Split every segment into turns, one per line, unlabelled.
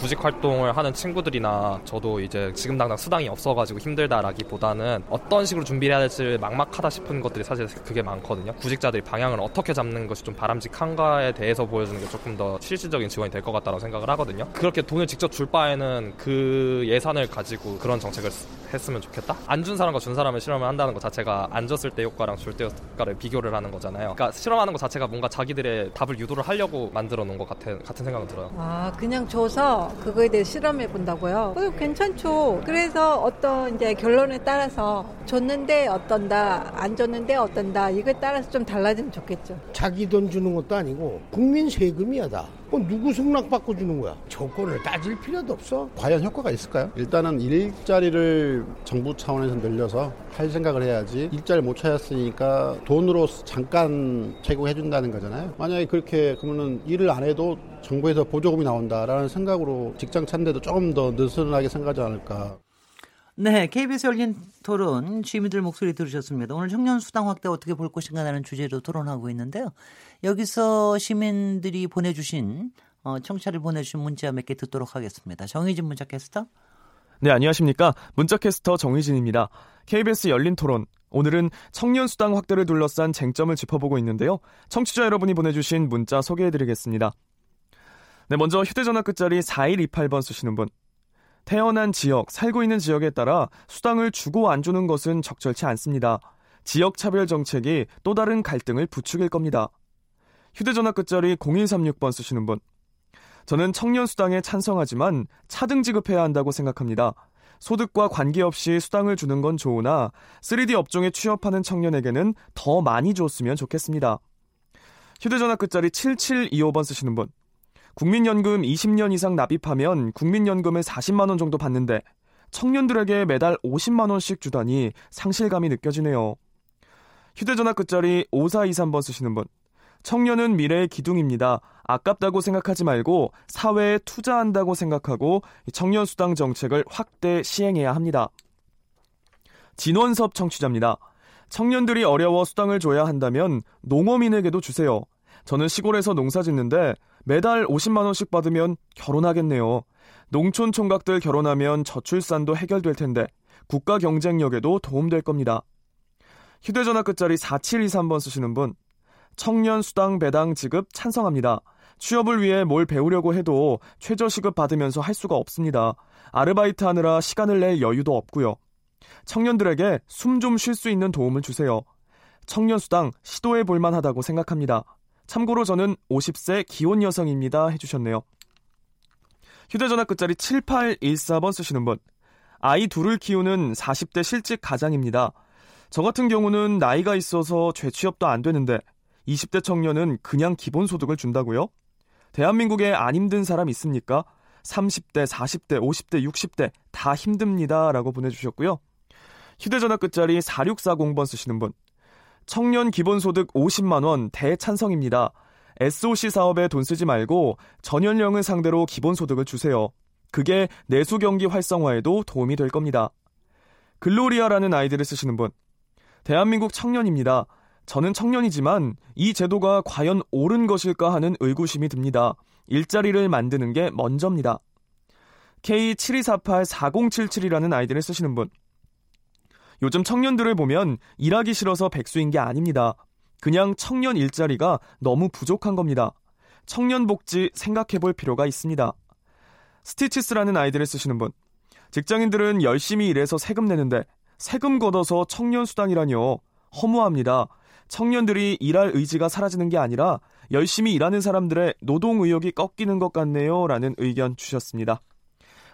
구직 활동을 하는 친구들이나 저도 이제 지금 당장 수당이 없어가지고 힘들다라기보다는 어떤 식으로 준비를 해야 될지 막막하다 싶은 것들이 사실 그게 많거든요. 구직자들이 방향을 어떻게 잡는 것이 좀 바람직한가에 대해서 보여주는 게 조금 더 실질적인 지원이 될 것 같다고 생각을 하거든요. 그렇게 돈을 직접 줄 바에는 그 예산을 가지고 그런 정책을 했으면 좋겠다. 안 준 사람과 준 사람을 실험을 한다는 것 자체가 안 줬을 때 효과랑 줄 때 효과를 비교를 하는 거잖아요. 그러니까 실험하는 것 자체가 뭔가 자기들의 답을 유도를 하려고 만들어 놓은 것 같은 같은 생각은 들어요.
아 그냥 줘서 그거에 대해 실험해 본다고요? 그 괜찮죠. 그래서 어떤 이제 결론에 따라서 줬는데 어떤다, 안 줬는데 어떤다 이거에 따라서 좀 달라지면 좋겠죠.
자기 돈 주는 것도 아니고 국민 세금이야 다. 어, 누구 승낙받고 주는 거야? 조건을 따질 필요도 없어.
과연 효과가 있을까요? 일단은 일자리를 정부 차원에서 늘려서 할 생각을 해야지 일자리 못 찾았으니까 돈으로 잠깐 제공해 준다는 거잖아요. 만약에 그렇게 그러면은 일을 안 해도 정부에서 보조금이 나온다라는 생각으로 직장 찾는데도 조금 더 느슨하게 생각하지 않을까.
네, KBS 열린 토론 주민들 목소리 들으셨습니다. 오늘 청년 수당 확대 어떻게 볼 것인가라는 주제로 토론하고 있는데요. 여기서 시민들이 보내주신 어, 청취자를 보내주신 문자 몇 개 듣도록 하겠습니다. 정희진 문자 캐스터.
네, 안녕하십니까. 문자 캐스터 정희진입니다. KBS 열린 토론. 오늘은 청년 수당 확대를 둘러싼 쟁점을 짚어보고 있는데요. 청취자 여러분이 보내주신 문자 소개해드리겠습니다. 네, 먼저 휴대전화 끝자리 4128번 쓰시는 분. 태어난 지역, 살고 있는 지역에 따라 수당을 주고 안 주는 것은 적절치 않습니다. 지역 차별 정책이 또 다른 갈등을 부추길 겁니다. 휴대전화 끝자리 0136번 쓰시는 분. 저는 청년 수당에 찬성하지만 차등 지급해야 한다고 생각합니다. 소득과 관계없이 수당을 주는 건 좋으나 3D 업종에 취업하는 청년에게는 더 많이 줬으면 좋겠습니다. 휴대전화 끝자리 7725번 쓰시는 분. 국민연금 20년 이상 납입하면 국민연금을 40만 원 정도 받는데 청년들에게 매달 50만 원씩 주다니 상실감이 느껴지네요. 휴대전화 끝자리 5423번 쓰시는 분. 청년은 미래의 기둥입니다. 아깝다고 생각하지 말고 사회에 투자한다고 생각하고 청년 수당 정책을 확대 시행해야 합니다. 진원섭 청취자입니다. 청년들이 어려워 수당을 줘야 한다면 농어민에게도 주세요. 저는 시골에서 농사 짓는데 매달 50만 원씩 받으면 결혼하겠네요. 농촌 총각들 결혼하면 저출산도 해결될 텐데 국가 경쟁력에도 도움될 겁니다. 휴대전화 끝자리 4723번 쓰시는 분 청년 수당 배당 지급 찬성합니다. 취업을 위해 뭘 배우려고 해도 최저시급 받으면서 할 수가 없습니다. 아르바이트 하느라 시간을 낼 여유도 없고요. 청년들에게 숨 좀 쉴 수 있는 도움을 주세요. 청년 수당 시도해 볼 만 하다고 생각합니다. 참고로 저는 50세 기혼 여성입니다. 해주셨네요. 휴대전화 끝자리 7814번 쓰시는 분. 아이 둘을 키우는 40대 실직 가장입니다. 저 같은 경우는 나이가 있어서 재취업도 안 되는데 20대 청년은 그냥 기본소득을 준다고요? 대한민국에 안 힘든 사람 있습니까? 30대, 40대, 50대, 60대 다 힘듭니다. 라고 보내주셨고요. 휴대전화 끝자리 4640번 쓰시는 분. 청년 기본소득 50만 원 대찬성입니다. SOC 사업에 돈 쓰지 말고 전연령을 상대로 기본소득을 주세요. 그게 내수 경기 활성화에도 도움이 될 겁니다. 글로리아라는 아이디를 쓰시는 분. 대한민국 청년입니다. 저는 청년이지만 이 제도가 과연 옳은 것일까 하는 의구심이 듭니다. 일자리를 만드는 게 먼저입니다. K72484077이라는 아이디를 쓰시는 분. 요즘 청년들을 보면 일하기 싫어서 백수인 게 아닙니다. 그냥 청년 일자리가 너무 부족한 겁니다. 청년 복지 생각해 볼 필요가 있습니다. 스티치스라는 아이디를 쓰시는 분. 직장인들은 열심히 일해서 세금 내는데 세금 걷어서 청년 수당이라뇨. 허무합니다. 청년들이 일할 의지가 사라지는 게 아니라 열심히 일하는 사람들의 노동 의욕이 꺾이는 것 같네요. 라는 의견 주셨습니다.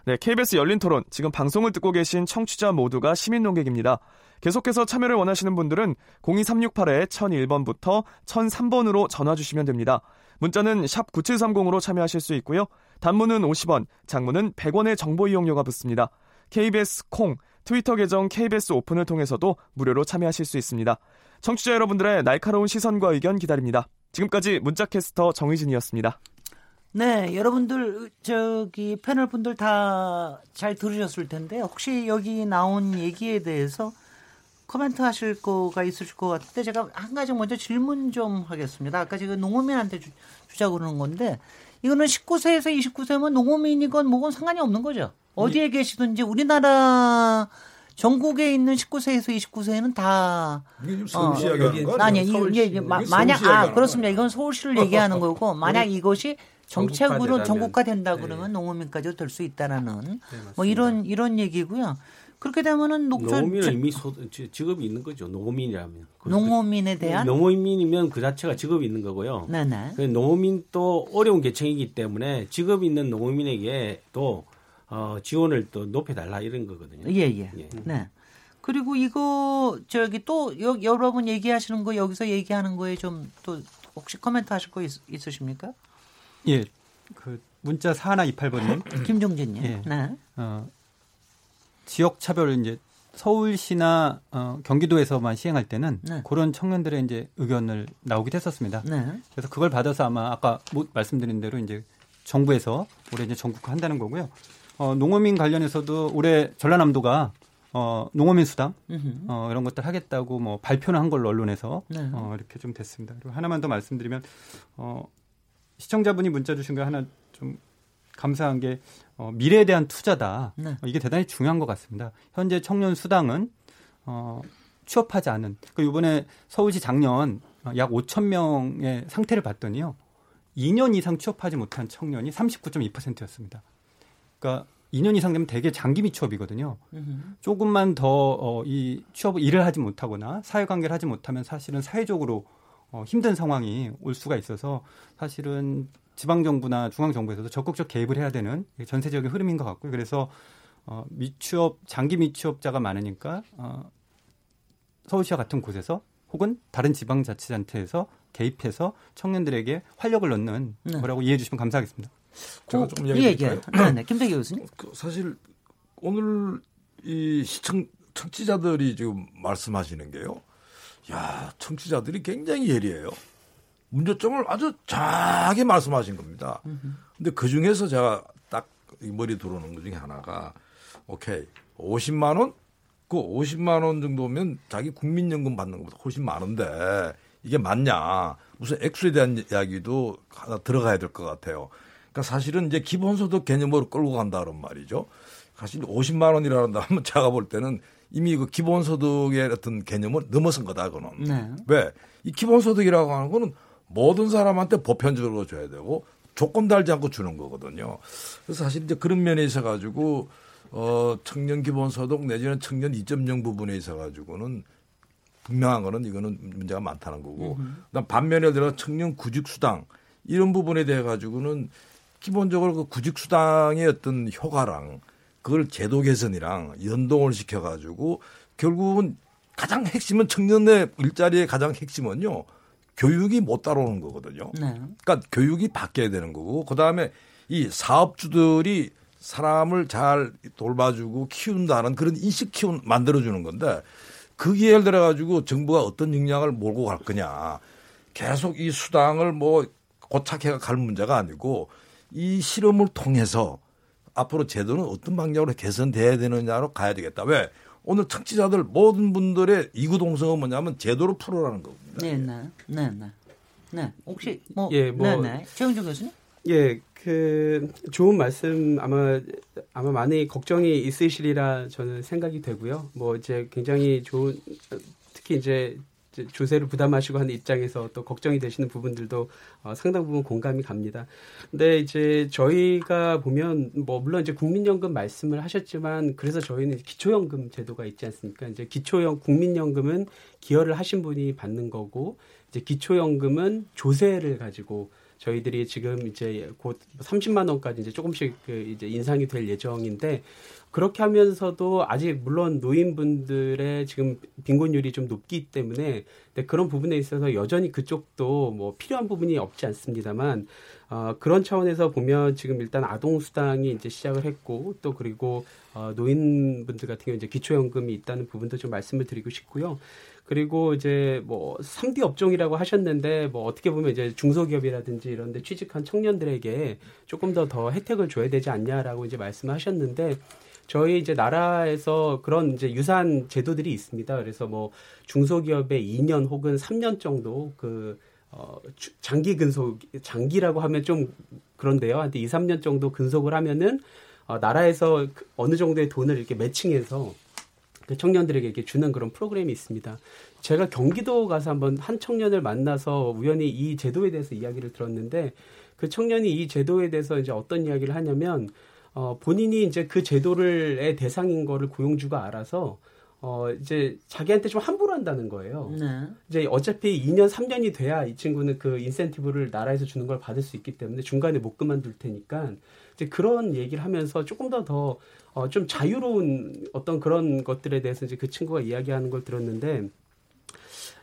네, KBS 열린 토론. 지금 방송을 듣고 계신 청취자 모두가 시민 논객입니다. 계속해서 참여를 원하시는 분들은 02368-1001번부터 1003번으로 전화 주시면 됩니다. 문자는 샵 9730으로 참여하실 수 있고요. 단문은 50원, 장문은 100원의 정보 이용료가 붙습니다. KBS 콩, 트위터 계정 KBS 오픈을 통해서도 무료로 참여하실 수 있습니다. 청취자 여러분들의 날카로운 시선과 의견 기다립니다. 지금까지 문자캐스터 정의진이었습니다.
네, 여러분들 저기 패널 분들 다 잘 들으셨을 텐데 혹시 여기 나온 얘기에 대해서 코멘트 하실 거가 있으실 것 같은데 제가 한 가지 먼저 질문 좀 하겠습니다. 아까 제가 농어민한테 주, 주자고 그러는 건데 이거는 19세에서 29세면 농어민이건 뭐건 상관이 없는 거죠. 어디에 계시든지 우리나라 전국에 있는 19세에서 29세는 다
이게 지금 서울시 이야기하는 거
아니
아니에요?
이게 이게 마-
이게
만약 아 그렇습니다. 이건 서울시를 얘기하는 거고 만약 이것이 정책으로
전국화되려면-
전국화된다
네.
그러면 농어민까지도 될수 있다라는
맞습니다.
뭐 이런 이런 얘기고요. 그렇게 되면은 녹조
농민은 이미 소, 지- 직업이 있는 거죠. 농민이라면. 그-
농어민에 대한
농어민이면 그 자체가 직업이 있는 거고요.
네네.
그 농어민 또 어려운 계층이기 때문에 직업 있는 농어민에게 또 어, 지원을 또 높여달라 이런 거거든요.
예, 예. 네. 그리고 이거 저기 또 여, 여러분 얘기하시는 거 여기서 얘기하는 거에 좀 또 혹시 코멘트 하실 거 있, 있으십니까?
예, 그 문자 4128번님.
김종진님.
예.
네.
어, 지역 차별 이제 서울시나 어, 경기도에서만 시행할 때는
네.
그런 청년들의 이제 의견을 나오기도 했었습니다.
네.
그래서 그걸 받아서 아마 아까 뭐 말씀드린 대로 이제 정부에서 올해 이제 전국화 한다는 거고요. 어, 농어민 관련해서도 올해 전라남도가 어, 농어민 수당. 어, 이런 것들 하겠다고 뭐 발표는 한 걸로 언론에서
네.
어, 이렇게 좀 됐습니다. 그리고 하나만 더 말씀드리면 어, 시청자분이 문자 주신 거 하나 좀 감사한 게 어, 미래에 대한 투자다.
네.
어, 이게 대단히 중요한 것 같습니다. 현재 청년 수당은 어, 취업하지 않은 그 이번에 서울시 작년 어, 약 5천 명의 상태를 봤더니요. 2년 이상 취업하지 못한 청년이 39.2%였습니다. 그러니까 2년 이상 되면 되게 장기 미취업이거든요. 조금만 더이 취업 일을 하지 못하거나 사회관계를 하지 못하면 사실은 사회적으로 어, 힘든 상황이 올 수가 있어서 사실은 지방 정부나 중앙 정부에서도 적극적 개입을 해야 되는 전세적인 흐름인 것 같고요. 그래서 어, 미취업 장기 미취업자가 많으니까 어, 서울시와 같은 곳에서 혹은 다른 지방자치단체에서 개입해서 청년들에게 활력을 넣는
네.
거라고 이해해 주시면 감사하겠습니다.
제가 좀
예,
이야기
예.
드릴까요?
네, 네. 김대기 교수님.
그 사실 오늘 이 시청 청취자들이 지금 말씀하시는 게요. 야, 청취자들이 굉장히 예리해요. 문제점을 아주 정확하게 말씀하신 겁니다. 근데 그 중에서 제가 딱이 머리 들어오는 것 중에 하나가 오케이. 50만 원? 그 50만 원 정도면 자기 국민연금 받는 것보다 훨씬 많은데 이게 맞냐? 무슨 액수에 대한 이야기도 하나 들어가야 될 것 같아요. 그러니까 사실은 이제 기본소득 개념으로 끌고 간다 그런 말이죠. 사실 50만 원이라는 하면 제가 볼 때는 이미 그 기본소득의 어떤 개념을 넘어선 거다 그는.
네.
왜? 이 기본소득이라고 하는 거는 모든 사람한테 보편적으로 줘야 되고 조건 달지 않고 주는 거거든요. 그래서 사실 이제 그런 면에 있어 가지고 어 청년 기본소득 내지는 청년 2.0 부분에 있어 가지고는 분명한 거는 이거는 문제가 많다는 거고. 그다음 반면에 들어 청년 구직 수당 이런 부분에 대해 가지고는 기본적으로 그 구직 수당의 어떤 효과랑 그걸 제도 개선이랑 연동을 시켜 가지고 결국은 가장 핵심은 청년의 일자리의 가장 핵심은요. 교육이 못 따라오는 거거든요.
네.
그러니까 교육이 바뀌어야 되는 거고 그 다음에 이 사업주들이 사람을 잘 돌봐주고 키운다는 그런 인식 키운 만들어 주는 건데 그게 예를 들어 가지고 정부가 어떤 역량을 몰고 갈 거냐 계속 이 수당을 뭐 고착해 갈 문제가 아니고 이 실험을 통해서 앞으로 제도는 어떤 방향으로 개선돼야 되느냐로 가야 되겠다. 왜? 오늘 청취자들 모든 분들의 이구동성은 뭐냐면 제도를 풀어라는 겁니다.
네, 네. 네, 네. 네. 혹시 뭐
예, 뭐-
네, 네. 최영준 교수님?
예, 그 좋은 말씀 아마 아마 많이 걱정이 있으시리라 저는 생각이 되고요. 뭐 이제 굉장히 좋은 특히 이제 조세를 부담하시고 하는 입장에서 또 걱정이 되시는 부분들도 어, 상당 부분 공감이 갑니다. 근데 이제 저희가 보면 뭐 물론 이제 국민연금 말씀을 하셨지만 그래서 저희는 기초연금 제도가 있지 않습니까? 이제 기초연 국민연금은 기여를 하신 분이 받는 거고 이제 기초연금은 조세를 가지고 저희들이 지금 이제 곧 30만 원까지 이제 조금씩 그 이제 인상이 될 예정인데 그렇게 하면서도 아직 물론 노인분들의 지금 빈곤율이 좀 높기 때문에 그런 부분에 있어서 여전히 그쪽도 뭐 필요한 부분이 없지 않습니다만 어, 그런 차원에서 보면 지금 일단 아동 수당이 이제 시작을 했고 또 그리고 어, 노인분들 같은 경우 이제 기초연금이 있다는 부분도 좀 말씀을 드리고 싶고요. 그리고 이제 뭐 3D 업종이라고 하셨는데 뭐 어떻게 보면 이제 중소기업이라든지 이런 데 취직한 청년들에게 조금 더더 혜택을 줘야 되지 않냐라고 이제 말씀하셨는데 저희 이제 나라에서 그런 이제 유사한 제도들이 있습니다. 그래서 뭐 중소기업에 2년 혹은 3년 정도 그 어, 장기 근속, 장기라고 하면 좀 그런데요. 한 2, 3년 정도 근속을 하면은 어, 나라에서 그 어느 정도의 돈을 이렇게 매칭해서 그 청년들에게 이렇게 주는 그런 프로그램이 있습니다. 제가 경기도 가서 한번 한 청년을 만나서 우연히 이 제도에 대해서 이야기를 들었는데 그 청년이 이 제도에 대해서 이제 어떤 이야기를 하냐면 어, 본인이 이제 그 제도를의 대상인 거를 고용주가 알아서 어, 이제 자기한테 좀 함부로 한다는 거예요. 네. 이제 어차피 2년, 3년이 돼야 이 친구는 그 인센티브를 나라에서 주는 걸 받을 수 있기 때문에 중간에 못 그만둘 테니까 이제 그런 얘기를 하면서 조금 더 더, 어, 좀 자유로운 어떤 그런 것들에 대해서 이제 그 친구가 이야기하는 걸 들었는데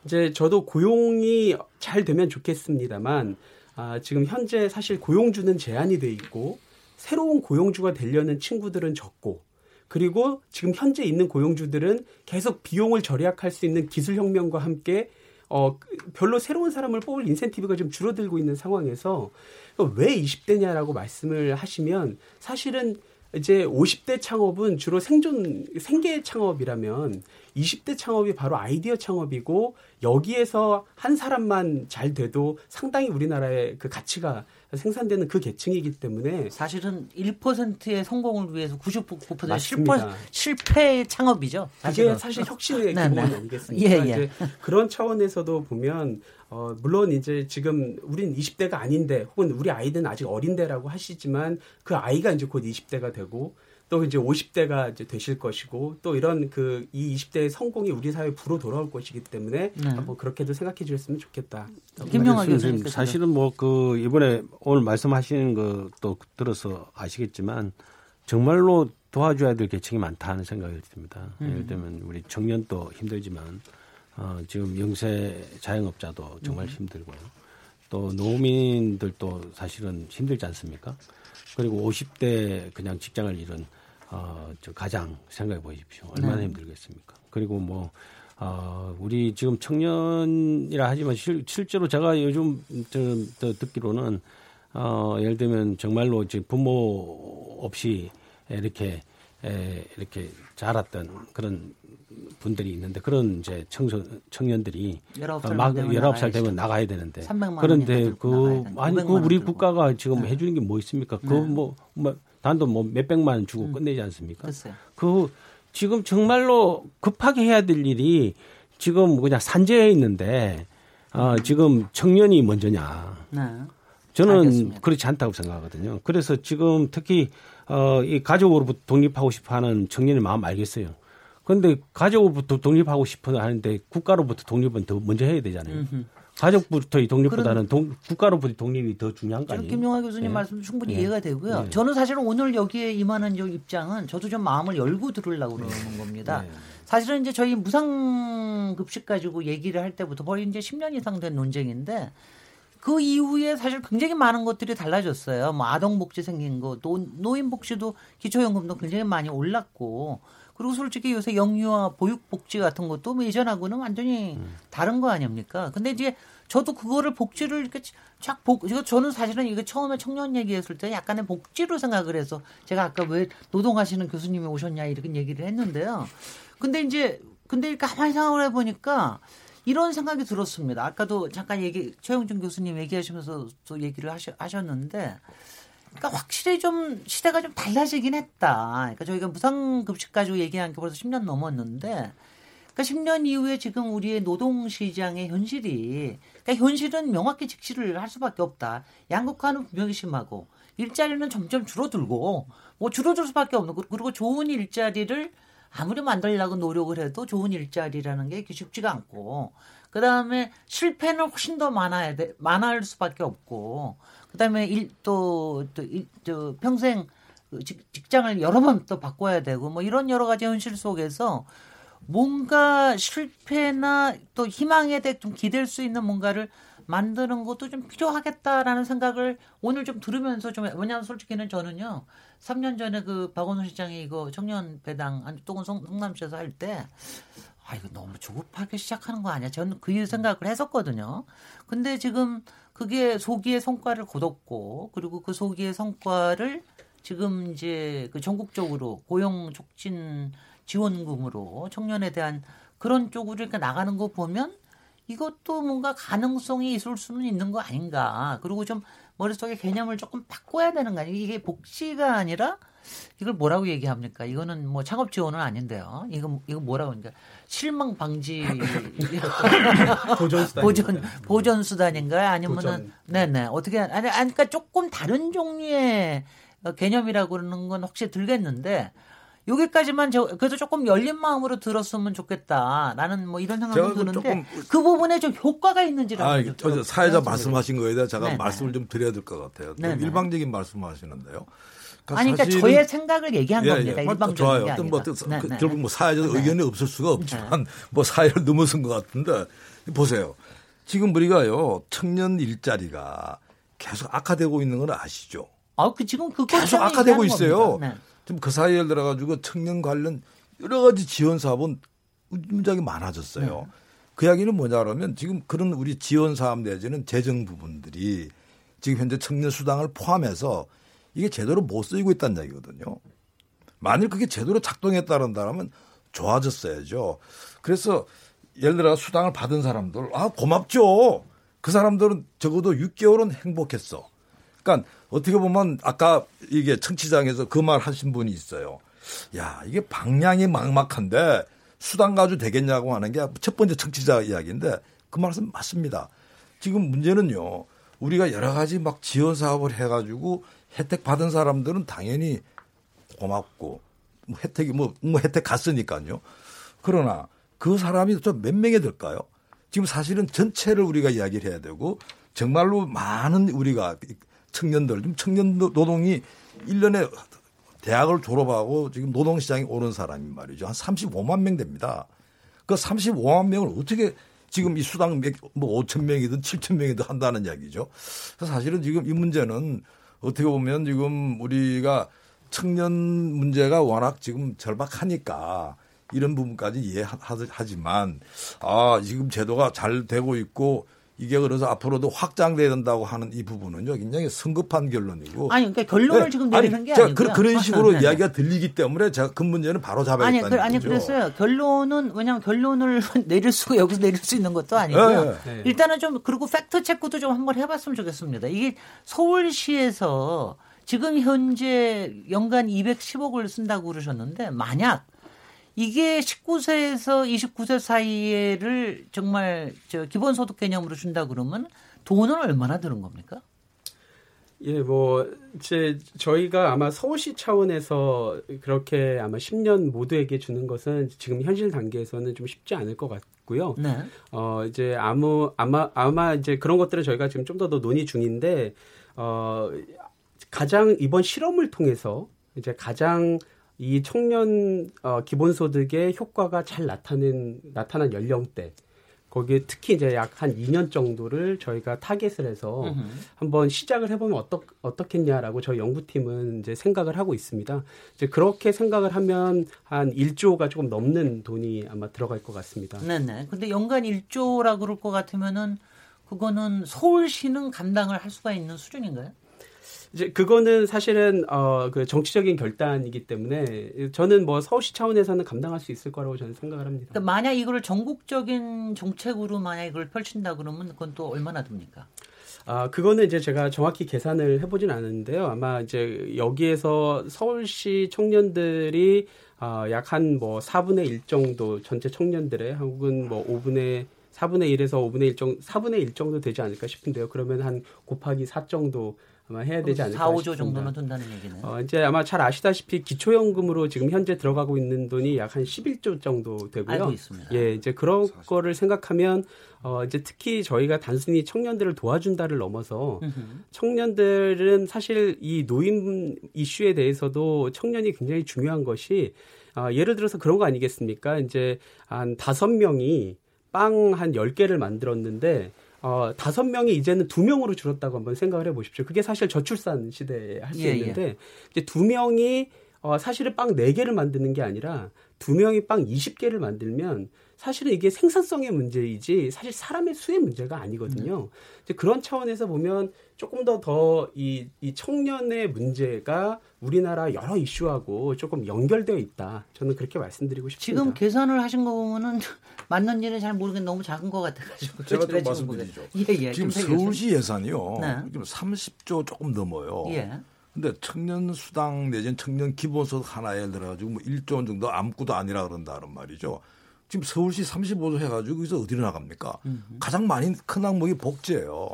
이제 저도 고용이 잘 되면 좋겠습니다만 아, 지금 현재 사실 고용주는 제한이 돼 있고 새로운 고용주가 되려는 친구들은 적고 그리고 지금 현재 있는 고용주들은 계속 비용을 절약할 수 있는 기술 혁명과 함께 어 별로 새로운 사람을 뽑을 인센티브가 좀 줄어들고 있는 상황에서 왜 20대냐라고 말씀을 하시면 사실은 이제 50대 창업은 주로 생존 생계 창업이라면 20대 창업이 바로 아이디어 창업이고 여기에서 한 사람만 잘 돼도 상당히 우리나라의 그 가치가 생산되는 그 계층이기 때문에
사실은 1%의 성공을 위해서 99% 실패, 실패 창업이죠.
사실은. 그게 사실 혁신의 네, 기본 네. 아니겠습니까? 예, 예. 그런 차원에서도 보면 어, 물론 이제 지금 우린 20대가 아닌데 혹은 우리 아이들은 아직 어린데라고 하시지만 그 아이가 이제 곧 20대가 되고 또 이제 50대가 이제 되실 것이고 또 이런 그 이 20대의 성공이 우리 사회 부로 돌아올 것이기 때문에 네. 한번 그렇게도 생각해 주셨으면 좋겠다.
김명환 교수님
사실은 뭐 그 이번에 오늘 말씀하시는 것도 들어서 아시겠지만 정말로 도와줘야 될 계층이 많다는 생각이 듭니다. 음. 예를 들면 우리 청년도 힘들지만 어, 지금 영세 자영업자도 정말 음. 힘들고요. 또 노민들도 사실은 힘들지 않습니까? 그리고 50대 그냥 직장을 잃은 어, 저 가장 생각해 보십시오. 얼마나 네. 힘들겠습니까? 그리고 뭐, 어, 우리 지금 청년이라 하지만 실, 실제로 제가 요즘 저, 저 듣기로는 어, 예를 들면 정말로 이제 부모 없이 이렇게 에, 이렇게 자랐던 그런 분들이 있는데 그런 이제 청소 청년들이
19살 막 19살
되면 나가야 되는데 그런데 그 아니 그 우리 국가가 지금 네. 해주는 게 뭐 있습니까? 네. 그뭐 뭐 단돈 뭐 몇백만 주고 음. 끝내지 않습니까?
글쎄요.
그 지금 정말로 급하게 해야 될 일이 지금 그냥 산재해 있는데 어, 지금 청년이 먼저냐?
네.
저는 알겠습니다. 그렇지 않다고 생각하거든요. 그래서 지금 특히 어, 이 가족으로부터 독립하고 싶어 하는 청년의 마음 알겠어요. 그런데 가족으로부터 독립하고 싶어 하는데 국가로부터 독립은 더 먼저 해야 되잖아요. 음흠. 가족부터의 독립보다는 동, 국가로부터 독립이 더 중요한 거 아니에요?
김용화 교수님 네. 말씀 충분히 네. 이해가 되고요. 네. 저는 사실은 오늘 여기에 임하는 입장은 저도 좀 마음을 열고 들으려고 그러는 네. 겁니다. 네. 사실은 이제 저희 무상급식 가지고 얘기를 할 때부터 거의 이제 10년 이상 된 논쟁인데 그 이후에 사실 굉장히 많은 것들이 달라졌어요. 뭐 아동복지 생긴 거, 노, 노인복지도 기초연금도 굉장히 많이 올랐고 그리고 솔직히 요새 영유아 보육복지 같은 것도 뭐 예전하고는 완전히 음. 다른 거 아닙니까? 근데 이제 저도 그거를 복지를 이렇게 쫙 복, 이거 저는 사실은 이거 처음에 청년 얘기했을 때 약간의 복지로 생각을 해서 제가 아까 왜 노동하시는 교수님이 오셨냐 이렇게 얘기를 했는데요. 근데 이제 근데 가만히 생각을 해보니까 이런 생각이 들었습니다. 아까도 잠깐 얘기 최영준 교수님 얘기하시면서 또 얘기를 하셨, 하셨는데 그러니까 확실히 좀 시대가 좀 달라지긴 했다. 그러니까 저희가 무상급식 가지고 얘기한 게 벌써 10년 넘었는데 그러니까 10년 이후에 지금 우리의 노동 시장의 현실이 그러니까 현실은 명확히 직시를 할 수밖에 없다. 양극화는 분명히 심하고 일자리는 점점 줄어들고 뭐 줄어들 수밖에 없는 그리고 좋은 일자리를 아무리 만들려고 노력을 해도 좋은 일자리라는 게 쉽지가 않고 그 다음에 실패는 훨씬 더 많아야 돼, 많을 수밖에 없고, 그 다음에 일, 또, 또, 일, 저, 평생 그 직, 직장을 여러 번 또 바꿔야 되고, 뭐 이런 여러 가지 현실 속에서 뭔가 실패나 또 희망에 대해 좀 기댈 수 있는 뭔가를 만드는 것도 좀 필요하겠다라는 생각을 오늘 좀 들으면서 좀 왜냐하면 솔직히는 저는요 3년 전에 그 박원순 시장이 이거 청년 배당 또는 성남시에서 할 때 아 이거 너무 조급하게 시작하는 거 아니야? 저는 그 생각을 했었거든요. 근데 지금 그게 소기의 성과를 거뒀고 그리고 그 소기의 성과를 지금 이제 그 전국적으로 고용 촉진 지원금으로 청년에 대한 그런 쪽으로 이렇게 나가는 거 보면 이것도 뭔가 가능성이 있을 수는 있는 거 아닌가. 그리고 좀 머릿속에 개념을 조금 바꿔야 되는 거 아니에요. 이게 복지가 아니라 이걸 뭐라고 얘기합니까? 이거는 뭐 창업 지원은 아닌데요. 이거 이거 뭐라고 하니까 실망 방지
보전 수단
보전 보전 수단인가요? 아니면은 네네 어떻게 아니 그러니까 조금 다른 종류의 개념이라고 그러는 건 혹시 들겠는데 여기까지만 저 그래도 조금 열린 마음으로 들었으면 좋겠다. 나는 뭐 이런 생각도 드는데. 그 부분에 좀 효과가 있는지라고.
아, 저 사회자 말씀하신 거에 대해 제가 네네. 말씀을 좀 드려야 될 것 같아요. 일방적인 말씀하시는데요.
그러니까 아니, 그러니까 저의 생각을 얘기한 예, 겁니다. 예. 일방적인
좋아요. 어떤 뭐 그, 결국 뭐 사회적 네. 의견이 없을 수가 없지만 네. 뭐 사회를 넘어선 것 같은데 보세요. 지금 우리가요 청년 일자리가 계속 악화되고 있는 건 아시죠?
아, 그 지금 그
계속 악화되고 있어요. 네. 지금 그 사이에 들어가지고 청년 관련 여러 가지 지원 사업은 문장이 많아졌어요. 네. 그 이야기는 뭐냐 그러면 지금 그런 우리 지원 사업 내지는 재정 부분들이 지금 현재 청년 수당을 포함해서 이게 제대로 못 쓰이고 있다는 얘기거든요. 만일 그게 제대로 작동했다는다면 좋아졌어야죠. 그래서 예를 들어 수당을 받은 사람들 아 고맙죠. 그 사람들은 적어도 6개월은 행복했어. 그러니까 어떻게 보면 아까 이게 청취장에서 그 말 하신 분이 있어요. 야, 이게 방향이 막막한데 수당 가지고 되겠냐고 하는 게 첫 번째 청취자 이야기인데 그 말씀 맞습니다. 지금 문제는요. 우리가 여러 가지 막 지원 사업을 해가지고 혜택 받은 사람들은 당연히 고맙고 뭐 혜택이 뭐, 뭐 혜택 갔으니까요. 그러나 그 사람이 또 몇 명이 될까요? 지금 사실은 전체를 우리가 이야기를 해야 되고 정말로 많은 우리가 청년들, 지금 청년 노동이 1년에 대학을 졸업하고 지금 노동시장에 오는 사람이 말이죠. 한 35만 명 됩니다. 그 35만 명을 어떻게 지금 이 수당 뭐 5천 명이든 7천 명이든 한다는 이야기죠. 사실은 지금 이 문제는 어떻게 보면 지금 우리가 청년 문제가 워낙 지금 절박하니까 이런 부분까지 이해하지만 아 지금 제도가 잘 되고 있고 이게 그래서 앞으로도 확장돼야 된다고 하는 이 부분은요 굉장히 성급한 결론이고
아니 그러니까 결론을 네. 지금 내리는 아니, 게 아니고요.
그, 그런 식으로 네, 네. 이야기가 들리기 때문에 제가 그 문제는 바로 잡아야겠다는
아니, 그, 아니 그랬어요. 결론은 왜냐하면 결론을 내릴 수가 여기서 내릴 수 있는 것도 아니고요. 네. 네. 일단은 좀 그리고 팩트 체크도 좀 한번 해봤으면 좋겠습니다. 이게 서울시에서 지금 현재 연간 210억을 쓴다고 그러셨는데 만약 이게 19세에서 29세 사이를 정말 저 기본소득 개념으로 준다 그러면 돈은 얼마나 드는 겁니까?
예, 뭐, 제, 저희가 아마 서울시 차원에서 그렇게 아마 10년 모두에게 주는 것은 지금 현실 단계에서는 좀 쉽지 않을 것 같고요. 네. 어, 이제 아무, 아마, 아마 이제 그런 것들을 저희가 지금 좀 더 더 논의 중인데, 어, 가장 이번 실험을 통해서 이제 가장 이 청년 어, 기본소득의 효과가 잘 나타낸 나타난 연령대 거기에 특히 이제 약 한 2년 정도를 저희가 타겟을 해서 으흠. 한번 시작을 해보면 어떻 어떻겠냐라고 저희 연구팀은 이제 생각을 하고 있습니다. 이제 그렇게 생각을 하면 한 1조가 조금 넘는 돈이 아마 들어갈 것 같습니다.
네네. 근데 연간 1조라 그럴 것 같으면은 그거는 서울시는 감당을 할 수가 있는 수준인가요?
이제 그거는 사실은 어 그 정치적인 결단이기 때문에 저는 뭐 서울시 차원에서는 감당할 수 있을 거라고 저는 생각을 합니다.
그러니까 만약 이거를 전국적인 정책으로 만약 이걸 펼친다 그러면 그건 또 얼마나 듭니까?
아, 그거는 이제 제가 정확히 계산을 해보진 않았는데요. 아마 이제 여기에서 서울시 청년들이 아, 약한 뭐 4분의 1 정도 전체 청년들의 혹은 뭐 5분의 4분의 1에서 5분의 1 정도, 4분의 1 정도 되지 않을까 싶은데요. 그러면 한 곱하기 4 정도 아마 해야 되지 않을까
4, 5조
싶습니다.
정도는 든다는 얘기는.
어, 이제 아마 잘 아시다시피 기초연금으로 지금 현재 들어가고 있는 돈이 약 한 11조 정도 되고요.
알고 있습니다.
예, 이제 그런 거를 생각하면 어, 이제 특히 저희가 단순히 청년들을 도와준다를 넘어서 청년들은 사실 이 노인 이슈에 대해서도 청년이 굉장히 중요한 것이 아, 예를 들어서 그런 거 아니겠습니까? 이제 한 다섯 명이 빵 한 열개를 만들었는데 어, 다섯 명이 이제는 두 명으로 줄었다고 한번 생각을 해 보십시오. 그게 사실 저출산 시대에 할수
예, 예.
있는데 이제 두 명이 어, 사실은 빵 네개를 만드는 게 아니라 두 명이 빵 20개를 만들면 사실은 이게 생산성의 문제이지 사실 사람의 수의 문제가 아니거든요. 이제 그런 차원에서 보면 조금 더 더 이 이 청년의 문제가 우리나라 여러 이슈하고 조금 연결되어 있다. 저는 그렇게 말씀드리고 싶습니다.
지금 계산을 하신 거 보면은 맞는지는 잘 모르겠는데 너무 작은 것 같아가지고
제가 좀 말씀드리죠.
예, 예.
지금 서울시 예산이요.
네.
지금 30조 조금 넘어요.
예.
근데 청년 수당 내지는 청년 기본소득 하나에 들어가지고 뭐 1조 원 정도 아무것도 아니라 그런다는 말이죠. 지금 서울시 35조 해가지고 여기서 어디로 나갑니까? 가장 많이 큰 항목이 복지예요.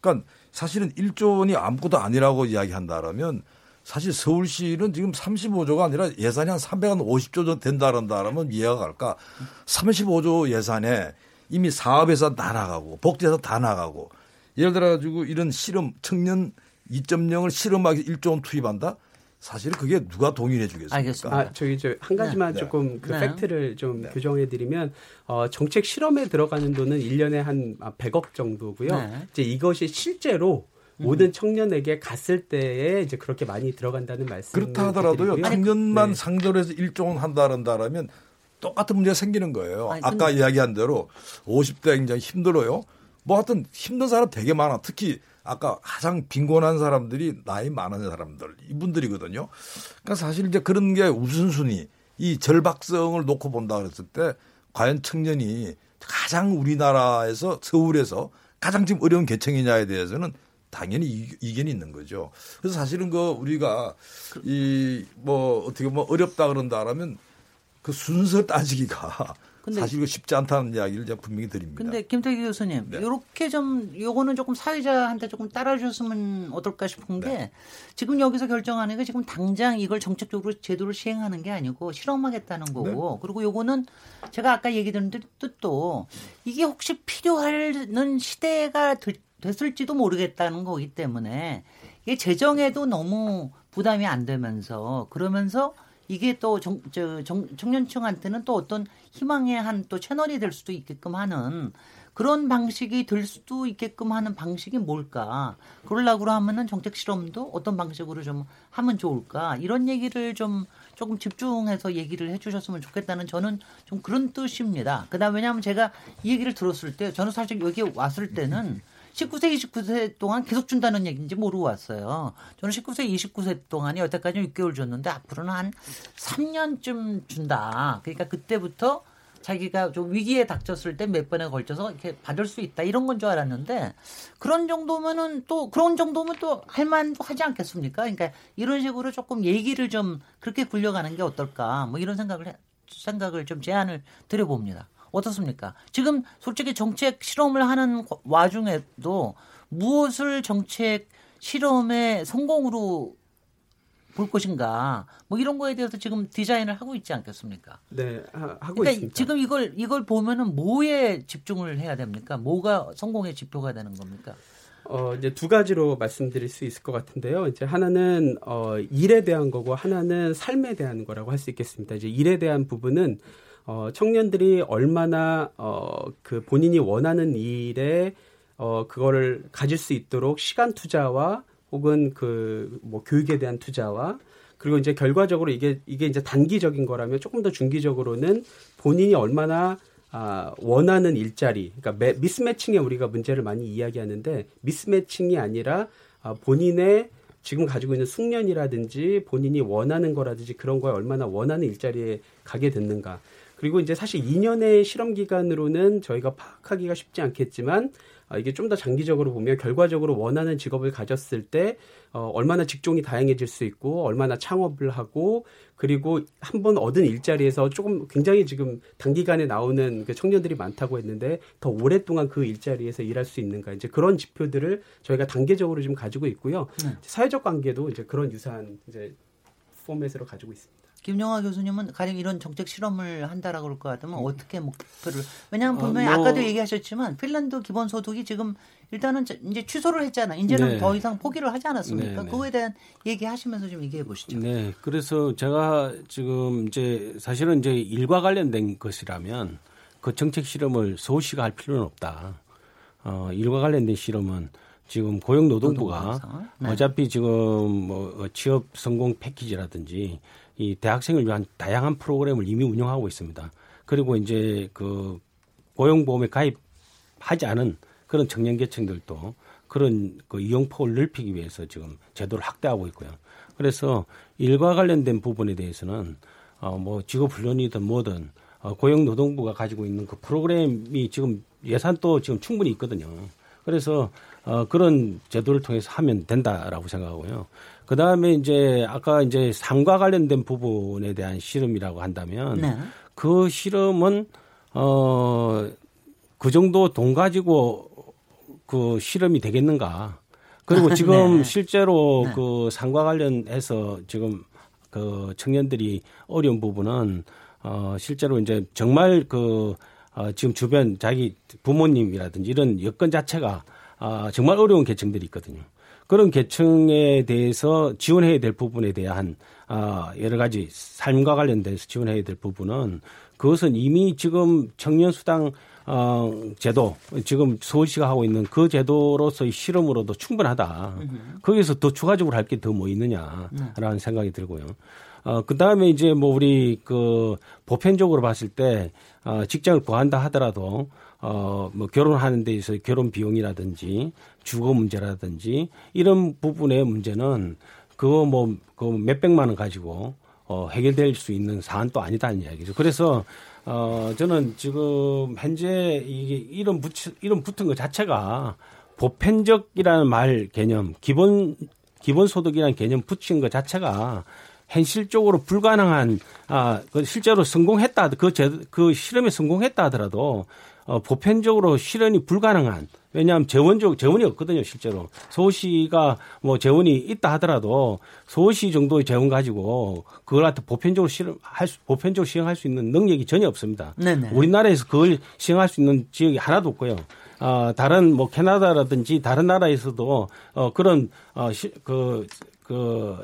그러니까 사실은 1조 원이 아무것도 아니라고 이야기한다라면 사실 서울시는 지금 35조가 아니라 예산이 한 350조 정도 된다 그런다라면 이해가 갈까? 35조 예산에 이미 사업 예산 다 나가고 복지 예산 다 나가고 예를 들어 가지고 이런 실험 청년 2.0을 실험하기 1조 원 투입한다? 사실 그게 누가 동의해 주겠습니까?
아, 저기 저 한 가지만
네.
조금 그
네.
팩트를 좀 교정해 드리면 어, 정책 실험에 들어가는 돈은 1년에 한 100억 정도고요.
네.
이제 이것이 실제로 모든 청년에게 갔을 때에 이제 그렇게 많이 들어간다는 말씀.
그렇다 하더라도요 청년만 상대로 해서 1조 원 한다 그런다라면 똑같은 문제가 생기는 거예요.
아니,
아까
근데-
이야기한 대로 50대 굉장히 힘들어요. 뭐 하여튼 힘든 사람 되게 많아. 특히 아까 가장 빈곤한 사람들이 나이 많은 사람들 이분들이거든요. 그러니까 사실 이제 그런 게 우선순위 이 절박성을 놓고 본다 그랬을 때 과연 청년이 가장 우리나라에서 서울에서 가장 지금 어려운 계층이냐에 대해서는 당연히 이- 이견이 있는 거죠. 그래서 사실은 그 우리가 이 뭐 어떻게 보면 어렵다 그런다라면 그 순서 따지기가 사실 이거 쉽지 않다는 이야기를 제가 분명히 드립니다.
근데 김태기 교수님,
네.
요렇게 좀 요거는 조금 사회자한테 조금 따라주셨으면 어떨까 싶은 게
네.
지금 여기서 결정하는 게 지금 당장 이걸 정책적으로 제도를 시행하는 게 아니고 실험하겠다는 거고
네.
그리고 요거는 제가 아까 얘기 드린 뜻도 이게 혹시 필요하는 시대가 되- 됐을지도 모르겠다는 거기 때문에 이게 재정에도 너무 부담이 안 되면서 그러면서 이게 또 정, 저, 정, 청년층한테는 또 어떤 희망의 한 또 채널이 될 수도 있게끔 하는 그런 방식이 될 수도 있게끔 하는 방식이 뭘까? 그러려고 하면은 정책 실험도 어떤 방식으로 좀 하면 좋을까? 이런 얘기를 좀 조금 집중해서 얘기를 해주셨으면 좋겠다는 저는 좀 그런 뜻입니다. 그다음 왜냐하면 제가 이 얘기를 들었을 때 저는 사실 여기 왔을 때는 19세, 29세 동안 계속 준다는 얘기인지 모르고 왔어요. 저는 19세, 29세 동안에 여태까지 6개월 줬는데 앞으로는 한 3년쯤 준다. 그러니까 그때부터 자기가 좀 위기에 닥쳤을 때 몇 번에 걸쳐서 이렇게 받을 수 있다. 이런 건 줄 알았는데 그런 정도면은 또 그런 정도면 또 할만도 하지 않겠습니까? 그러니까 이런 식으로 조금 얘기를 좀 그렇게 굴려가는 게 어떨까? 뭐 이런 생각을 해- 생각을 좀 제안을 드려봅니다. 어떻습니까? 지금 솔직히 정책 실험을 하는 와중에도 무엇을 정책 실험의 성공으로 볼 것인가 뭐 이런 거에 대해서 지금 디자인을 하고 있지 않겠습니까?
네, 하- 하고
그러니까
있습니다.
지금 이걸 이걸 보면은 뭐에 집중을 해야 됩니까? 뭐가 성공의 지표가 되는 겁니까?
어, 이제 두 가지로 말씀드릴 수 있을 것 같은데요. 이제 하나는 어, 일에 대한 거고 하나는 삶에 대한 거라고 할 수 있겠습니다. 이제 일에 대한 부분은 어, 청년들이 얼마나 어, 그 본인이 원하는 일에 어, 그거를 가질 수 있도록 시간 투자와 혹은 그 뭐 교육에 대한 투자와 그리고 이제 결과적으로 이게 이게 이제 단기적인 거라면 조금 더 중기적으로는 본인이 얼마나 아, 원하는 일자리, 그러니까 매, 미스매칭에 우리가 문제를 많이 이야기하는데 미스매칭이 아니라 아, 본인의 지금 가지고 있는 숙련이라든지 본인이 원하는 거라든지 그런 거에 얼마나 원하는 일자리에 가게 됐는가. 그리고 이제 사실 2년의 실험 기간으로는 저희가 파악하기가 쉽지 않겠지만 아, 이게 좀 더 장기적으로 보면 결과적으로 원하는 직업을 가졌을 때 어, 얼마나 직종이 다양해질 수 있고 얼마나 창업을 하고 그리고 한 번 얻은 일자리에서 조금 굉장히 지금 단기간에 나오는 그 청년들이 많다고 했는데 더 오랫동안 그 일자리에서 일할 수 있는가 이제 그런 지표들을 저희가 단계적으로 지금 가지고 있고요.
네.
사회적 관계도 이제 그런 유사한 이제 포맷으로 가지고 있습니다.
김영하 교수님은 가령 이런 정책 실험을 한다라고 그럴 것 같으면 어떻게 목표를 왜냐하면
어,
분명히
뭐-
아까도 얘기하셨지만 핀란드 기본소득이 지금 일단은 저- 이제 취소를 했잖아. 이제는
네.
더 이상 포기를 하지 않았습니까?
네, 네.
그거에 대한 얘기하시면서 좀 얘기해 보시죠.
네, 그래서 제가 지금 이제 사실은 이제 일과 관련된 것이라면 그 정책 실험을 서울시가 할 필요는 없다. 어, 일과 관련된 실험은 지금 고용노동부가
네.
어차피 지금 뭐 취업 성공 패키지라든지 이 대학생을 위한 다양한 프로그램을 이미 운영하고 있습니다. 그리고 이제 그 고용보험에 가입하지 않은 그런 청년 계층들도 그런 그 이용폭을 넓히기 위해서 지금 제도를 확대하고 있고요. 그래서 일과 관련된 부분에 대해서는 어뭐 직업 훈련이든 뭐든 어 고용노동부가 가지고 있는 그 프로그램이 지금 예산도 지금 충분히 있거든요. 그래서 어 그런 제도를 통해서 하면 된다라고 생각하고요. 그 다음에 이제 아까 이제 삶과 관련된 부분에 대한 실험이라고 한다면
네.
그 실험은 어 그 정도 돈 가지고 그 실험이 되겠는가? 그리고 지금
네.
실제로
네.
그 상과 관련해서 지금 그 청년들이 어려운 부분은 어 실제로 이제 정말 그 어, 지금 주변 자기 부모님이라든지 이런 여건 자체가 아, 정말 어려운 계층들이 있거든요. 그런 계층에 대해서 지원해야 될 부분에 대한 아, 여러 가지 삶과 관련돼서 지원해야 될 부분은 그것은 이미 지금 청년수당 어, 제도 지금 서울시가 하고 있는 그 제도로서의 실험으로도 충분하다. 거기서 더 추가적으로 할 게 더 뭐 있느냐라는 생각이 들고요. 어, 그 다음에 이제 뭐 우리 그 보편적으로 봤을 때 어, 직장을 구한다 하더라도 어, 뭐 결혼하는 데 있어서 결혼 비용이라든지 주거 문제라든지 이런 부분의 문제는 그거 뭐, 그 몇백만 원 가지고 어, 해결될 수 있는 사안도 아니다는 이야기죠. 그래서 어, 저는 지금 현재 이게 이런 붙 이런 붙은 것 자체가 보편적이라는 말 개념, 기본 기본 소득이라는 개념 붙인 것 자체가 현실적으로 불가능한 아, 그 실제로 성공했다 그, 제, 그 실험에 성공했다 하더라도 어, 보편적으로 실현이 불가능한 왜냐하면 재원적 재원이 없거든요 실제로 서울시가 뭐 재원이 있다 하더라도 서울시 정도의 재원 가지고 그걸 갖다 보편적으로 실험할 수, 보편적으로 시행할 수 있는 능력이 전혀 없습니다.
네네.
우리나라에서 그걸 시행할 수 있는 지역이 하나도 없고요. 어, 다른 뭐 캐나다라든지 다른 나라에서도 어, 그런 어, 시, 그, 그,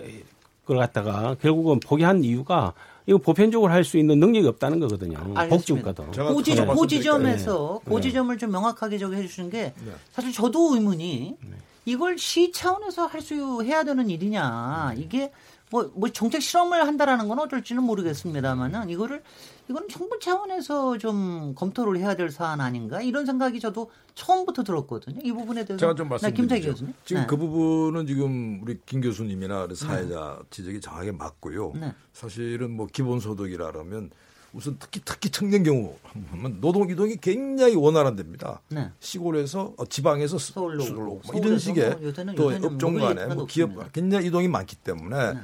그걸 갖다가 결국은 포기한 이유가 이거 보편적으로 할 수 있는 능력이 없다는 거거든요. 복지국가도.
그 지점, 그 지점에서
네.
그 지점을 좀 명확하게 저기 해주시는 게 사실 저도 의문이 이걸 시 차원에서 할 수 해야 되는 일이냐. 이게 뭐, 뭐 정책 실험을 한다라는 건 어쩔지는 모르겠습니다만은 이거를 이건 정부 차원에서 좀 검토를 해야 될 사안 아닌가 이런 생각이 저도 처음부터 들었거든요. 이 부분에 대해서
제가 좀
네,
말씀드리죠.
교수님.
지금
네.
그 부분은 지금 우리 김 교수님이나 사회자 지적이 정확하게 맞고요.
네.
사실은 뭐 기본소득이라 그러면 우선 특히 특히 청년 경우 하면 노동 이동이 굉장히 원활한답니다.
네.
시골에서 어, 지방에서
서울로
서울로 뭐
서울에서
이런 식의 뭐또 업종 간에 뭐. 기업 굉장히 이동이 많기 때문에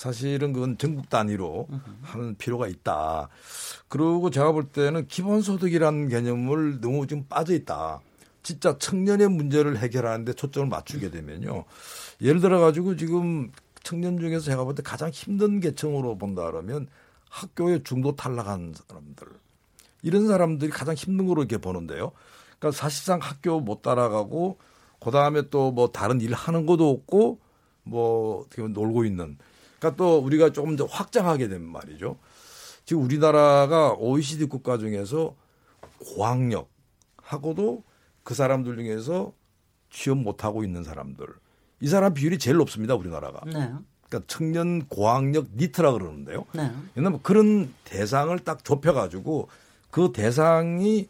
사실은 그건 전국 단위로 하는 필요가 있다. 그리고 제가 볼 때는 기본소득이라는 개념을 너무 좀 빠져 있다. 진짜 청년의 문제를 해결하는데 초점을 맞추게 되면요. 예를 들어 가지고 지금 청년 중에서 제가 볼 때 가장 힘든 계층으로 본다 그러면 학교에 중도 탈락한 사람들. 이런 사람들이 가장 힘든 거로 이렇게 보는데요. 그러니까 사실상 학교 못 따라가고 그 다음에 또 뭐 다른 일 하는 것도 없고 뭐 어떻게 보면 놀고 있는. 그러니까 또 우리가 조금 더 확장하게 되면 말이죠. 지금 우리나라가 OECD 국가 중에서 고학력하고도 그 사람들 중에서 취업 못하고 있는 사람들. 이 사람 비율이 제일 높습니다, 우리나라가.
네.
그러니까 청년 고학력 니트라 그러는데요.
네.
왜냐하면 그런 대상을 딱 좁혀가지고 그 대상이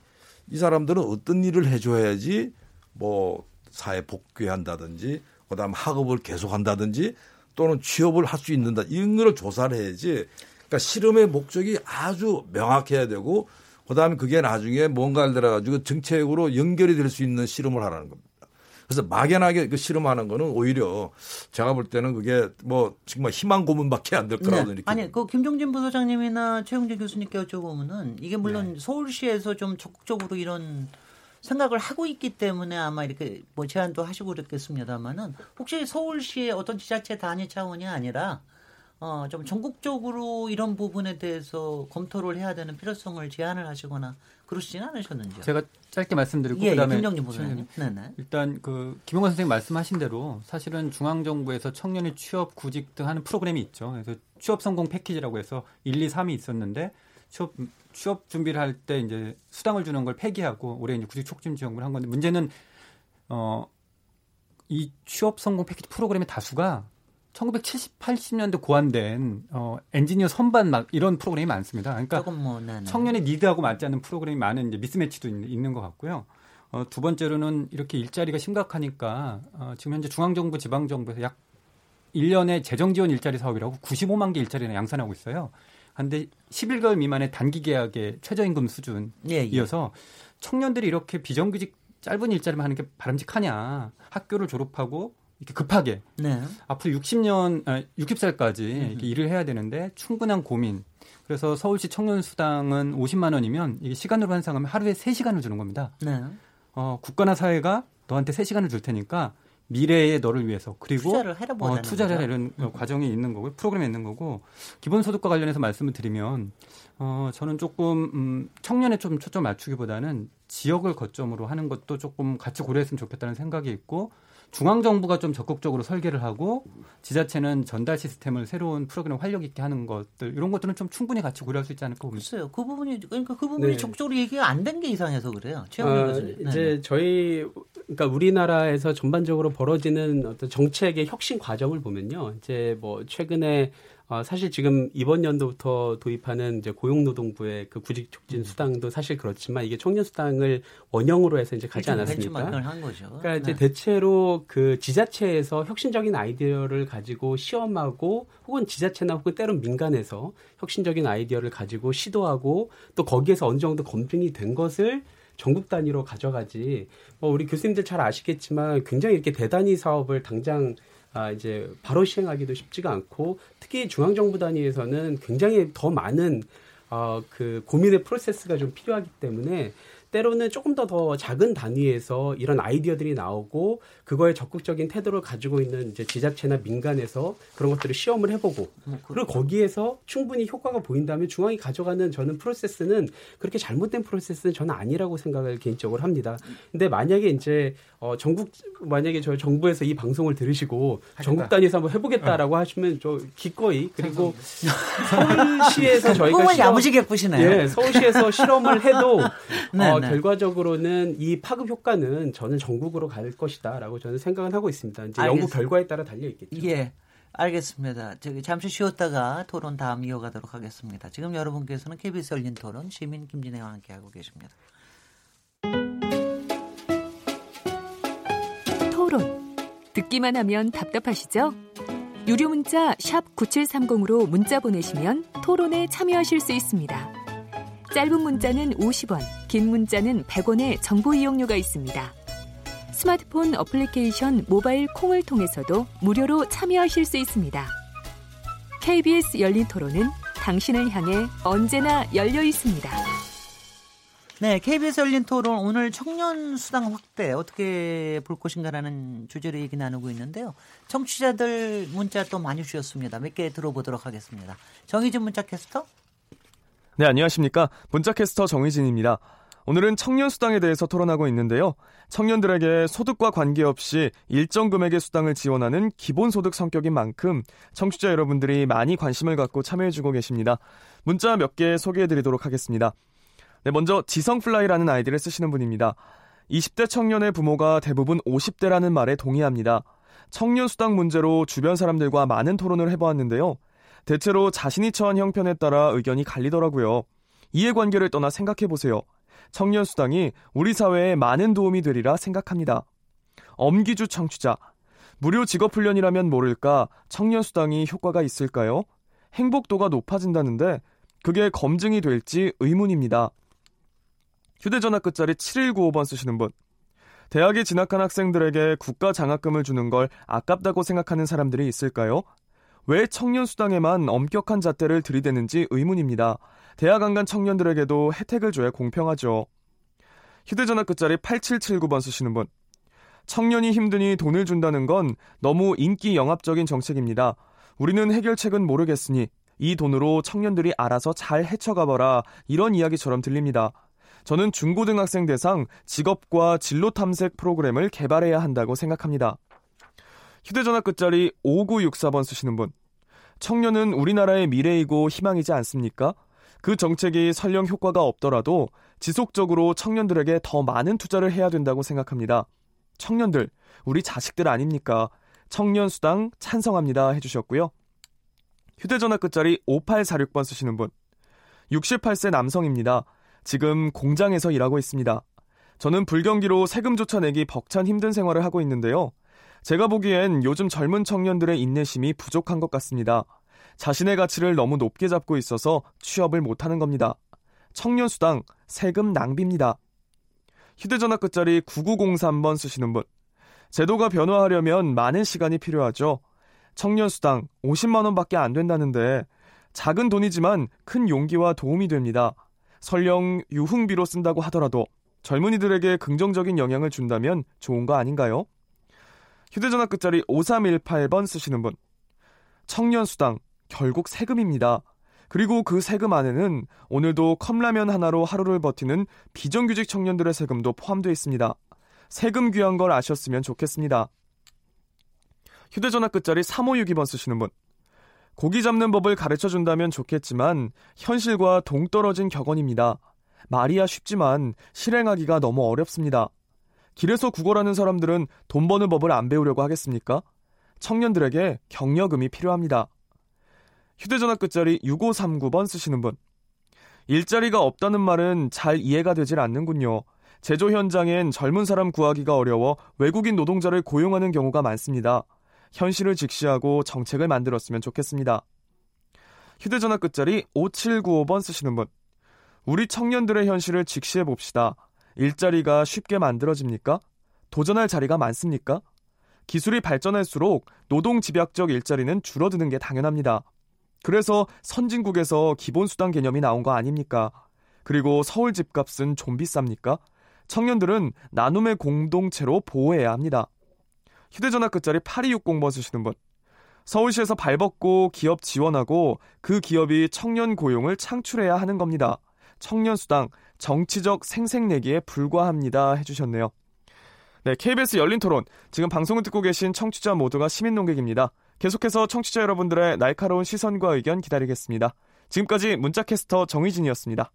이 사람들은 어떤 일을 해줘야지 뭐 사회 복귀한다든지 그다음 학업을 계속한다든지 또는 취업을 할 수 있는다 이런 거를 조사를 해야지. 그러니까 실험의 목적이 아주 명확해야 되고 그다음에 그게 나중에 뭔가를 들어가지고 정책으로 연결이 될 수 있는 실험을 하라는 겁니다. 그래서 막연하게 그 실험하는 거는 오히려 제가 볼 때는 그게 뭐 정말 희망 고문밖에 안 될 거라고
네.
이렇게
아니 그 김종진 부소장님이나 최영재 교수님께 여쭤보면은 이게 물론
네.
서울시에서 좀 적극적으로 이런 생각을 하고 있기 때문에 아마 이렇게 뭐 제안도 하시고 그랬겠습니다만은 혹시 서울시의 어떤 지자체 단위 차원이 아니라 어 좀 전국적으로 이런 부분에 대해서 검토를 해야 되는 필요성을 제안을 하시거나 그러시진 않으셨는지요?
제가 짧게 말씀드리고
예, 예,
그다음에
김정진 부소장님. 네네.
일단 그 김용건 선생님 말씀하신 대로 사실은 중앙 정부에서 청년의 취업 구직 등 하는 프로그램이 있죠. 그래서 취업 성공 패키지라고 해서 1, 2, 3이 있었는데 취업 취업 준비를 할 때 이제 수당을 주는 걸 폐기하고 올해 이제 구직 촉진 지원금을 한 건데 문제는 어 이 취업 성공 패키지 프로그램의 다수가 1970, 80년대 고안된 어 엔지니어 선반 막 이런 프로그램이 많습니다. 그러니까
뭐 네 네.
청년의 니드하고 맞지 않는 프로그램이 많은 이제 미스매치도 있는, 있는 것 같고요. 어, 두 번째로는 이렇게 일자리가 심각하니까 어, 지금 현재 중앙정부, 지방정부에서 약 1년에 재정지원 일자리 사업이라고 95만 개 일자리를 양산하고 있어요. 근데 11개월 미만의 단기 계약의 최저임금 수준이어서 청년들이 이렇게 비정규직 짧은 일자리만 하는 게 바람직하냐. 학교를 졸업하고 이렇게 급하게
네.
앞으로 60년, 아, 60살까지 이렇게 일을 해야 되는데 충분한 고민. 그래서 서울시 청년 수당은 50만 원이면 이게 시간으로 환산하면 하루에 3시간을 주는 겁니다.
네.
어, 국가나 사회가 너한테 3시간을 줄 테니까 미래의 너를 위해서 그리고
투자를 해라
어, 투자를. 해라 이런 어, 과정이 있는 거고 프로그램이 있는 거고 기본소득과 관련해서 말씀을 드리면 어, 저는 조금 음, 청년에 좀 초점 맞추기보다는 지역을 거점으로 하는 것도 조금 같이 고려했으면 좋겠다는 생각이 있고 중앙 정부가 좀 적극적으로 설계를 하고 지자체는 전달 시스템을 새로운 프로그램 활력 있게 하는 것들 이런 것들은 좀 충분히 같이 고려할 수 있지 않을까 봅니다.
글쎄요. 그 부분이 그러니까 그 부분이
네.
적극적으로 얘기가 안 된 게 이상해서 그래요. 최영민
어,
교수님. 네,
이제 저희 그러니까 우리나라에서 전반적으로 벌어지는 어떤 정책의 혁신 과정을 보면요. 이제 뭐 최근에 어, 사실 지금 이번 연도부터 도입하는 이제 고용노동부의 그 구직
음.
촉진 수당도 사실 그렇지만 이게 청년 수당을 원형으로 해서 이제 가지. 않았습니까? 그러니까 이제
네.
대체로 그 지자체에서 혁신적인 아이디어를 가지고 시험하고 혹은 지자체나 혹은 때론 민간에서 혁신적인 아이디어를 가지고 시도하고 또 거기에서 어느 정도 검증이 된 것을 전국 단위로 가져가지. 뭐 우리 교수님들 잘 아시겠지만 굉장히 이렇게 대단히 사업을 당장 아 이제 바로 시행하기도 쉽지가 않고 특히 중앙 정부 단위에서는 굉장히 더 많은 어 그 고민의 프로세스가 좀 필요하기 때문에 때로는 조금 더 더 작은 단위에서 이런 아이디어들이 나오고 그거에 적극적인 태도를 가지고 있는 이제 지자체나 민간에서 그런 것들을 시험을 해보고 그리고 거기에서 충분히 효과가 보인다면 중앙이 가져가는 저는 프로세스는 그렇게 잘못된 프로세스는 저는 아니라고 생각을 개인적으로 합니다. 근데 만약에 이제 어 전국 만약에 저 정부에서 이 방송을 들으시고 전국 단위에서 한번 해보겠다라고 하시면 저 기꺼이. 그리고 서울시에서 저희가
꿈을
실험-
야무지게 꾸시네요.
예, 서울시에서 실험을 해도
네,
어,
네.
결과적으로는 이 파급 효과는 저는 전국으로 갈 것이다라고 저는 생각은 하고 있습니다. 이제 연구
알겠습니다.
결과에 따라 달려 있겠죠.
예. 알겠습니다. 저기 잠시 쉬었다가 토론 다음 이어가도록 하겠습니다. 지금 여러분께서는 KBS 열린 토론 시민 김진애와 함께하고 계십니다.
토론. 듣기만 하면 답답하시죠? 유료 문자 9730으로 문자 보내시면 토론에 참여하실 수 있습니다. 짧은 문자는 50원, 긴 문자는 100원의 정보 이용료가 있습니다. 스마트폰 어플리케이션 모바일 콩을 통해서도 무료로 참여하실 수 있습니다. KBS 열린 토론은 당신을 향해 언제나 열려 있습니다.
네, KBS 열린 토론 오늘 청년 수당 확대 어떻게 볼 것인가라는 주제로 얘기 나누고 있는데요. 청취자들 문자 또 많이 주셨습니다. 몇 개 들어보도록 하겠습니다. 정희진 문자 캐스터.
네, 안녕하십니까. 문자캐스터 정희진입니다. 오늘은 청년 수당에 대해서 토론하고 있는데요. 청년들에게 소득과 관계없이 일정 금액의 수당을 지원하는 기본소득 성격인 만큼 청취자 여러분들이 많이 관심을 갖고 참여해주고 계십니다. 문자 몇 개 소개해드리도록 하겠습니다. 네, 먼저 지성플라이라는 아이디를 쓰시는 분입니다. 20대 청년의 부모가 대부분 50대라는 말에 동의합니다. 청년 수당 문제로 주변 사람들과 많은 토론을 해보았는데요. 대체로 자신이 처한 형편에 따라 의견이 갈리더라고요. 이해관계를 떠나 생각해보세요. 청년 수당이 우리 사회에 많은 도움이 되리라 생각합니다. 엄기주 청취자. 무료 직업훈련이라면 모를까 청년 수당이 효과가 있을까요? 행복도가 높아진다는데 그게 검증이 될지 의문입니다. 휴대전화 끝자리 7195번 쓰시는 분. 대학에 진학한 학생들에게 국가 장학금을 주는 걸 아깝다고 생각하는 사람들이 있을까요? 왜 청년 수당에만 엄격한 잣대를 들이대는지 의문입니다. 대학 안 간 청년들에게도 혜택을 줘야 공평하죠. 휴대전화 끝자리 8779번 쓰시는 분. 청년이 힘드니 돈을 준다는 건 너무 인기 영합적인 정책입니다. 우리는 해결책은 모르겠으니 이 돈으로 청년들이 알아서 잘 헤쳐가봐라 이런 이야기처럼 들립니다. 저는 중고등학생 대상 직업과 진로 탐색 프로그램을 개발해야 한다고 생각합니다. 휴대전화 끝자리 5964번 쓰시는 분. 청년은 우리나라의 미래이고 희망이지 않습니까? 그 정책이 설령 효과가 없더라도 지속적으로 청년들에게 더 많은 투자를 해야 된다고 생각합니다. 청년들, 우리 자식들 아닙니까? 청년 수당 찬성합니다 해주셨고요. 휴대전화 끝자리 5846번 쓰시는 분. 68세 남성입니다. 지금 공장에서 일하고 있습니다. 저는 불경기로 세금조차 내기 벅찬 힘든 생활을 하고 있는데요. 제가 보기엔 요즘 젊은 청년들의 인내심이 부족한 것 같습니다. 자신의 가치를 너무 높게 잡고 있어서 취업을 못하는 겁니다. 청년수당, 세금 낭비입니다. 휴대전화 끝자리 9903번 쓰시는 분. 제도가 변화하려면 많은 시간이 필요하죠. 청년수당 50만원 밖에 안 된다는데 작은 돈이지만 큰 용기와 도움이 됩니다. 설령 유흥비로 쓴다고 하더라도 젊은이들에게 긍정적인 영향을 준다면 좋은 거 아닌가요? 휴대전화 끝자리 5318번 쓰시는 분. 청년수당, 결국 세금입니다. 그리고 그 세금 안에는 오늘도 컵라면 하나로 하루를 버티는 비정규직 청년들의 세금도 포함되어 있습니다. 세금 귀한 걸 아셨으면 좋겠습니다. 휴대전화 끝자리 3562번 쓰시는 분. 고기 잡는 법을 가르쳐 준다면 좋겠지만 현실과 동떨어진 격언입니다. 말이야 쉽지만 실행하기가 너무 어렵습니다. 길에서 구걸하는 사람들은 돈 버는 법을 안 배우려고 하겠습니까? 청년들에게 격려금이 필요합니다. 휴대전화 끝자리 6539번 쓰시는 분. 일자리가 없다는 말은 잘 이해가 되질 않는군요. 제조 현장엔 젊은 사람 구하기가 어려워 외국인 노동자를 고용하는 경우가 많습니다. 현실을 직시하고 정책을 만들었으면 좋겠습니다. 휴대전화 끝자리 5795번 쓰시는 분. 우리 청년들의 현실을 직시해 봅시다. 일자리가 쉽게 만들어집니까? 도전할 자리가 많습니까? 기술이 발전할수록 노동 집약적 일자리는 줄어드는 게 당연합니다. 그래서 선진국에서 기본수당 개념이 나온 거 아닙니까? 그리고 서울 집값은 좀 비쌉니까? 청년들은 나눔의 공동체로 보호해야 합니다. 휴대전화 끝자리 8260번 쓰시는 분. 서울시에서 발벗고 기업 지원하고 그 기업이 청년 고용을 창출해야 하는 겁니다. 청년수당, 정치적 생색내기에 불과합니다. 해주셨네요. 네, KBS 열린 토론. 지금 방송을 듣고 계신 청취자 모두가 시민 농객입니다. 계속해서 청취자 여러분들의 날카로운 시선과 의견 기다리겠습니다. 지금까지 문자캐스터 정희진이었습니다.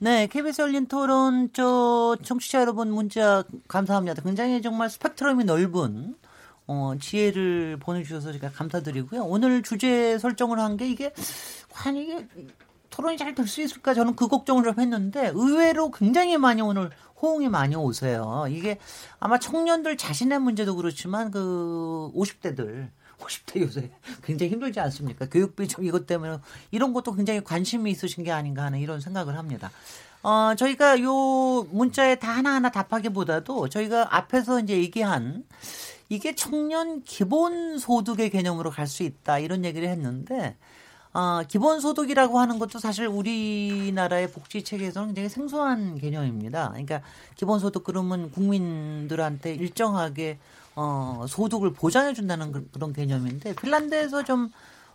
네, KBS 열린 토론, 저, 청취자 여러분 문자 감사합니다. 굉장히 정말 스펙트럼이 넓은, 어, 지혜를 보내주셔서 제가 감사드리고요. 오늘 주제 설정을 한 게 이게, 과연 이게 토론이 잘 될 수 있을까 저는 그 걱정을 좀 했는데 의외로 굉장히 많이 오늘 호응이 많이 오세요. 이게 아마 청년들 자신의 문제도 그렇지만 그 50대들 50대 요새 굉장히 힘들지 않습니까? 교육비 좀 이것 때문에 이런 것도 굉장히 관심이 있으신 게 아닌가 하는 이런 생각을 합니다. 어, 저희가 요 문자에 다 하나하나 답하기보다도 저희가 앞에서 이제 얘기한 이게 청년 기본 소득의 개념으로 갈 수 있다 이런 얘기를 했는데 어, 기본소득이라고 하는 것도 사실 우리나라의 복지 체계에서는 굉장히 생소한 개념입니다. 그러니까 기본소득 그러면 국민들한테 일정하게 어, 소득을 보장해 준다는 그, 그런 개념인데 핀란드에서 좀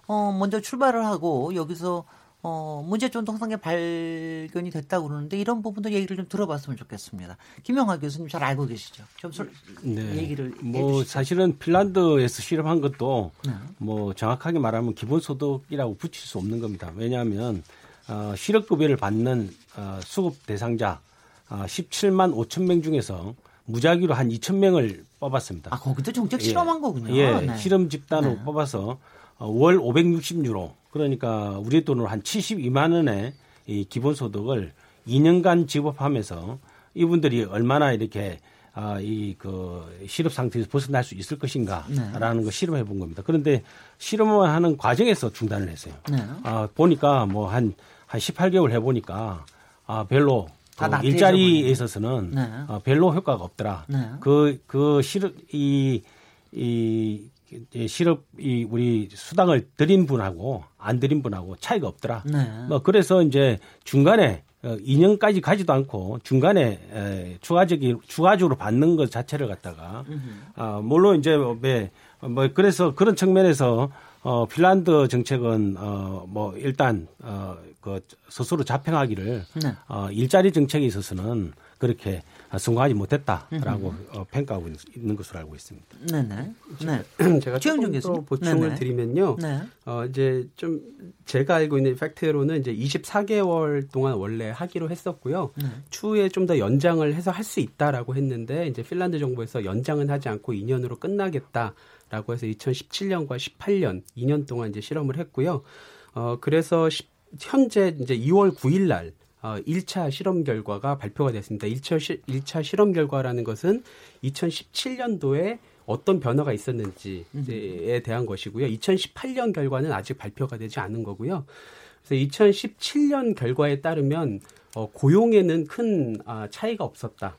어, 먼저 출발을 하고 여기서 어, 문제점 동상에 발견이 됐다고 그러는데 이런 부분도 얘기를 좀 들어봤으면 좋겠습니다. 김영하 교수님 잘 알고 계시죠? 좀 설, 네. 얘기를
뭐. 사실은 핀란드에서 실험한 것도 네. 뭐 정확하게 말하면 기본소득이라고 붙일 수 없는 겁니다. 왜냐하면 어, 실업급여를 받는 어, 수급 대상자 어, 17만 5천 명 중에서 무작위로 한 2천 명을 뽑았습니다.
아 거기도 정책 실험한
예.
거군요.
예,
네.
실험 집단으로
네.
뽑아서 어, 월 560유로 그러니까 우리 돈으로 한 72만 원의 이 기본소득을 2년간 지급하면서 이분들이 얼마나 이렇게 아, 이 그 실업 상태에서 벗어날 수 있을 것인가라는
네.
거 실험해 본 겁니다. 그런데 실험을 하는 과정에서 중단을 했어요.
네.
아, 보니까 뭐 한 한 18개월 해 보니까 아, 별로 그 일자리에. 있어서는
네.
어, 별로 효과가 없더라.
네.
그, 그 실업, 이, 이, 이 실업, 이, 우리 수당을 드린 분하고 안 드린 분하고 차이가 없더라.
네.
뭐, 그래서 이제 중간에 어, 2년까지 가지도 않고 중간에 에, 추가적인, 추가적으로 받는 것 자체를 갖다가 아, 물론 이제 뭐, 네, 뭐 그래서 그런 측면에서 어 핀란드 정책은 어 뭐 일단 어 그 스스로 자평하기를
네.
어 일자리 정책에 있어서는 그렇게 성공하지 못했다라고 어, 평가하고 있- 있는 것으로 알고 있습니다.
네네. 네.
제가 조금 더. 보충을
네네.
드리면요.
네.
어, 이제 좀 제가 알고 있는 팩트로는 이제 24개월 동안 원래 하기로 했었고요.
네.
추후에 좀 더 연장을 해서 할 수 있다라고 했는데 이제 핀란드 정부에서 연장은 하지 않고 2년으로 끝나겠다 라고 해서 2017년과 18년 2년 동안 이제 실험을 했고요. 어, 그래서 시- 현재 이제 2월 9일 날 어, 1차 실험 결과가 발표가 됐습니다. 1차, 시, 1차 실험 결과라는 것은 2017년도에 어떤 변화가 있었는지에 대한 것이고요. 2018년 결과는 아직 발표가 되지 않은 거고요. 그래서 2017년 결과에 따르면 어, 고용에는 큰 아, 차이가 없었다.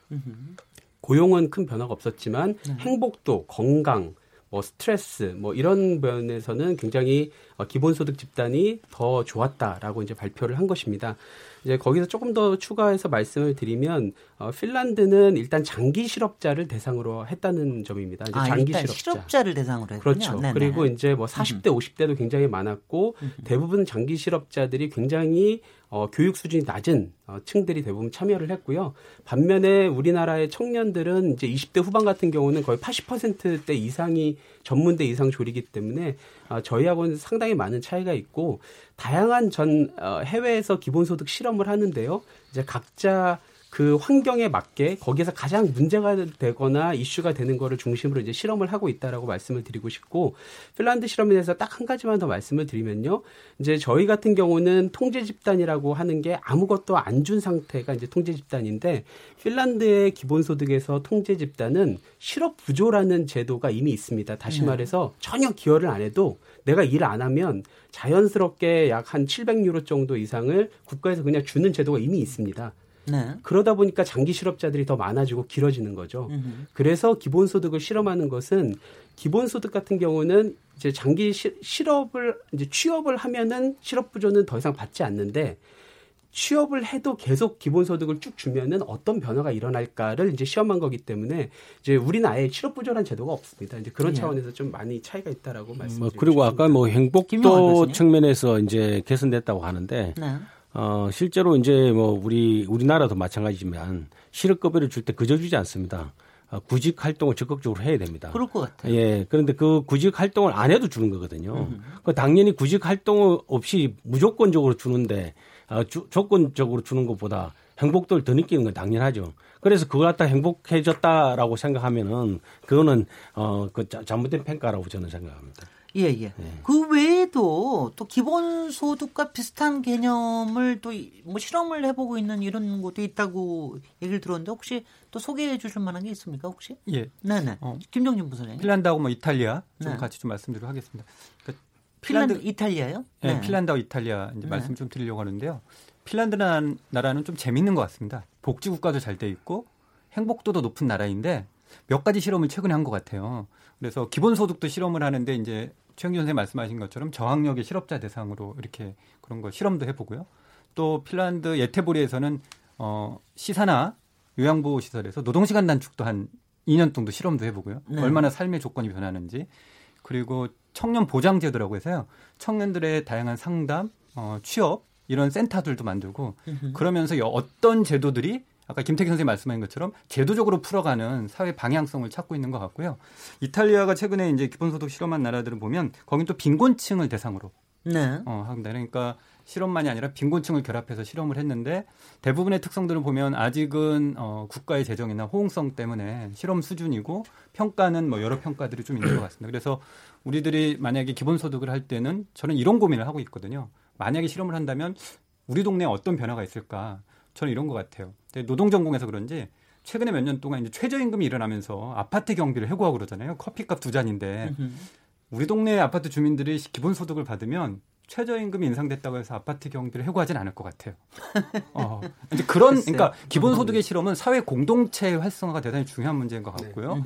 고용은 큰 변화가 없었지만 행복도, 건강, 뭐 스트레스, 뭐 이런 면에서는 굉장히 어, 기본소득 집단이 더 좋았다라고 이제 발표를 한 것입니다. 이제 거기서 조금 더 추가해서 말씀을 드리면 어, 핀란드는 일단 장기 실업자를 대상으로 했다는 점입니다. 이제
아,
장기
일단
실업자.
실업자 를 대상으로 했군요.
그렇죠.
네네.
그리고 이제 뭐 40대, 50대도 굉장히 많았고 대부분 장기 실업자들이 굉장히 어, 교육 수준이 낮은 어, 층들이 대부분 참여를 했고요. 반면에 우리나라의 청년들은 이제 20대 후반 같은 경우는 거의 80%대 이상이 전문대 이상 조리기 때문에 어, 저희하고는 상당히 많은 차이가 있고 다양한 전 어, 해외에서 기본소득 실험을 하는데요. 이제 각자 그 환경에 맞게 거기에서 가장 문제가 되거나 이슈가 되는 거를 중심으로 이제 실험을 하고 있다라고 말씀을 드리고 싶고 핀란드 실험에 대해서 딱 한 가지만 더 말씀을 드리면요. 이제 저희 같은 경우는 통제 집단이라고 하는 게 아무것도 안 준 상태가 이제 통제 집단인데 핀란드의 기본소득에서 통제 집단은 실업 부조라는 제도가 이미 있습니다. 다시
네.
말해서 전혀 기여를 안 해도 내가 일을 안 하면 자연스럽게 약 한 700유로 정도 이상을 국가에서 그냥 주는 제도가 이미 있습니다.
네.
그러다 보니까 장기 실업자들이 더 많아지고 길어지는 거죠.
음흠.
그래서 기본소득을 실험하는 것은 기본소득 같은 경우는 이제 장기 시- 실업을 이제 취업을 하면은 실업 부조는 더 이상 받지 않는데 취업을 해도 계속 기본소득을 쭉 주면은 어떤 변화가 일어날까를 이제 시험한 거기 때문에 이제 우리는 아예 실업 부조란 제도가 없습니다. 이제 그런
예.
차원에서 좀 많이 차이가 있다라고
뭐
말씀드리고
그리고 아까 뭐 행복도. 측면에서 이제 개선됐다고 하는데
네.
어 실제로 이제 뭐 우리 우리나라도 마찬가지지만 실업급여를 줄 때 그저 주지 않습니다. 어, 구직 활동을 적극적으로 해야 됩니다.
그럴 것 같아요.
예. 그런데 그 구직 활동을 안 해도 주는 거거든요. 그 당연히 구직 활동 없이 무조건적으로 주는데 어, 주- 조건적으로 주는 것보다 행복도를 더 느끼는 건 당연하죠. 그래서 그걸 갖다 행복해졌다라고 생각하면은 그거는 어그 잘못된 평가라고 저는 생각합니다.
예, 예. 그 외에 도 또 기본소득과 비슷한 개념을 또 뭐 실험을 해보고 있는 이런 것도 있다고 얘기를 들었는데 혹시 또 소개해 주실 만한 게 있습니까, 혹시?
예.
네네. 김정진 부사장님.
핀란드하고 뭐 이탈리아 좀
네.
같이 좀 말씀드리도록 하겠습니다. 그러니까
핀란드, 이탈리아요?
네, 핀란드와 이탈리아 이제
네.
말씀 좀 드리려고 하는데요. 핀란드라는 나라는 좀 재밌는 것 같습니다. 복지 국가도 잘 돼 있고 행복도도 높은 나라인데 몇 가지 실험을 최근에 한 것 같아요. 그래서 기본소득도 실험을 하는데 이제 최영준 선생님 말씀하신 것처럼 저학력의 실업자 대상으로 이렇게 그런 거 실험도 해보고요. 또 핀란드 예테보리에서는 어, 시사나 요양보호 시설에서 노동시간 단축도 한 2년 정도 실험도 해보고요.
네.
얼마나 삶의 조건이 변하는지 그리고 청년 보장 제도라고 해서요. 청년들의 다양한 상담, 어, 취업 이런 센터들도 만들고. 그러면서 여- 어떤 제도들이 아까 김태기 선생님 말씀하신 것처럼 제도적으로 풀어가는 사회 방향성을 찾고 있는 것 같고요. 이탈리아가 최근에 이제 기본소득 실험한 나라들을 보면 거긴 또 빈곤층을 대상으로
네.
어, 합니다. 그러니까 실험만이 아니라 빈곤층을 결합해서 실험을 했는데 대부분의 특성들을 보면 아직은 어, 국가의 재정이나 호응성 때문에 실험 수준이고 평가는 뭐 여러 평가들이 좀 있는 것 같습니다. 그래서 우리들이 만약에 기본소득을 할 때는 저는 이런 고민을 하고 있거든요. 만약에 실험을 한다면 우리 동네에 어떤 변화가 있을까? 저는 이런 것 같아요. 근데 노동 전공에서 그런지 최근에 몇 년 동안 이제 최저임금이 일어나면서 아파트 경비를 해고하고 그러잖아요. 커피값 두 잔인데 우리 동네 아파트 주민들이 기본 소득을 받으면 최저임금이 인상됐다고 해서 아파트 경비를 해고하진 않을 것 같아요. 어, 이제 그런 그러니까 기본 소득의 실험은 사회 공동체 활성화가 대단히 중요한 문제인 것 같고요.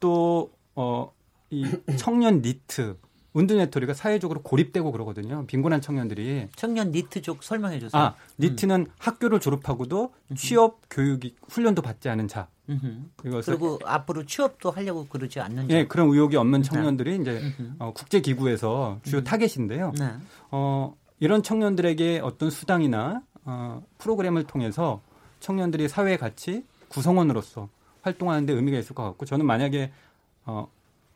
또 어, 이 청년 니트 네트워크가 사회적으로 고립되고 그러거든요. 빈곤한 청년들이
청년 니트 쪽 설명해 주세요.
아 니트는 음. 학교를 졸업하고도 취업 교육 훈련도 받지 않은 자.
그리고 앞으로 취업도 하려고 그러지 않는
예, 그런 의욕이 없는 청년들이 네. 이제 어, 국제 기구에서 주요 타겟인데요. 네. 어, 이런 청년들에게 어떤 수당이나 어, 프로그램을 통해서 청년들이 사회 가치 구성원으로서 활동하는 데 의미가 있을 것 같고 저는 만약에 어,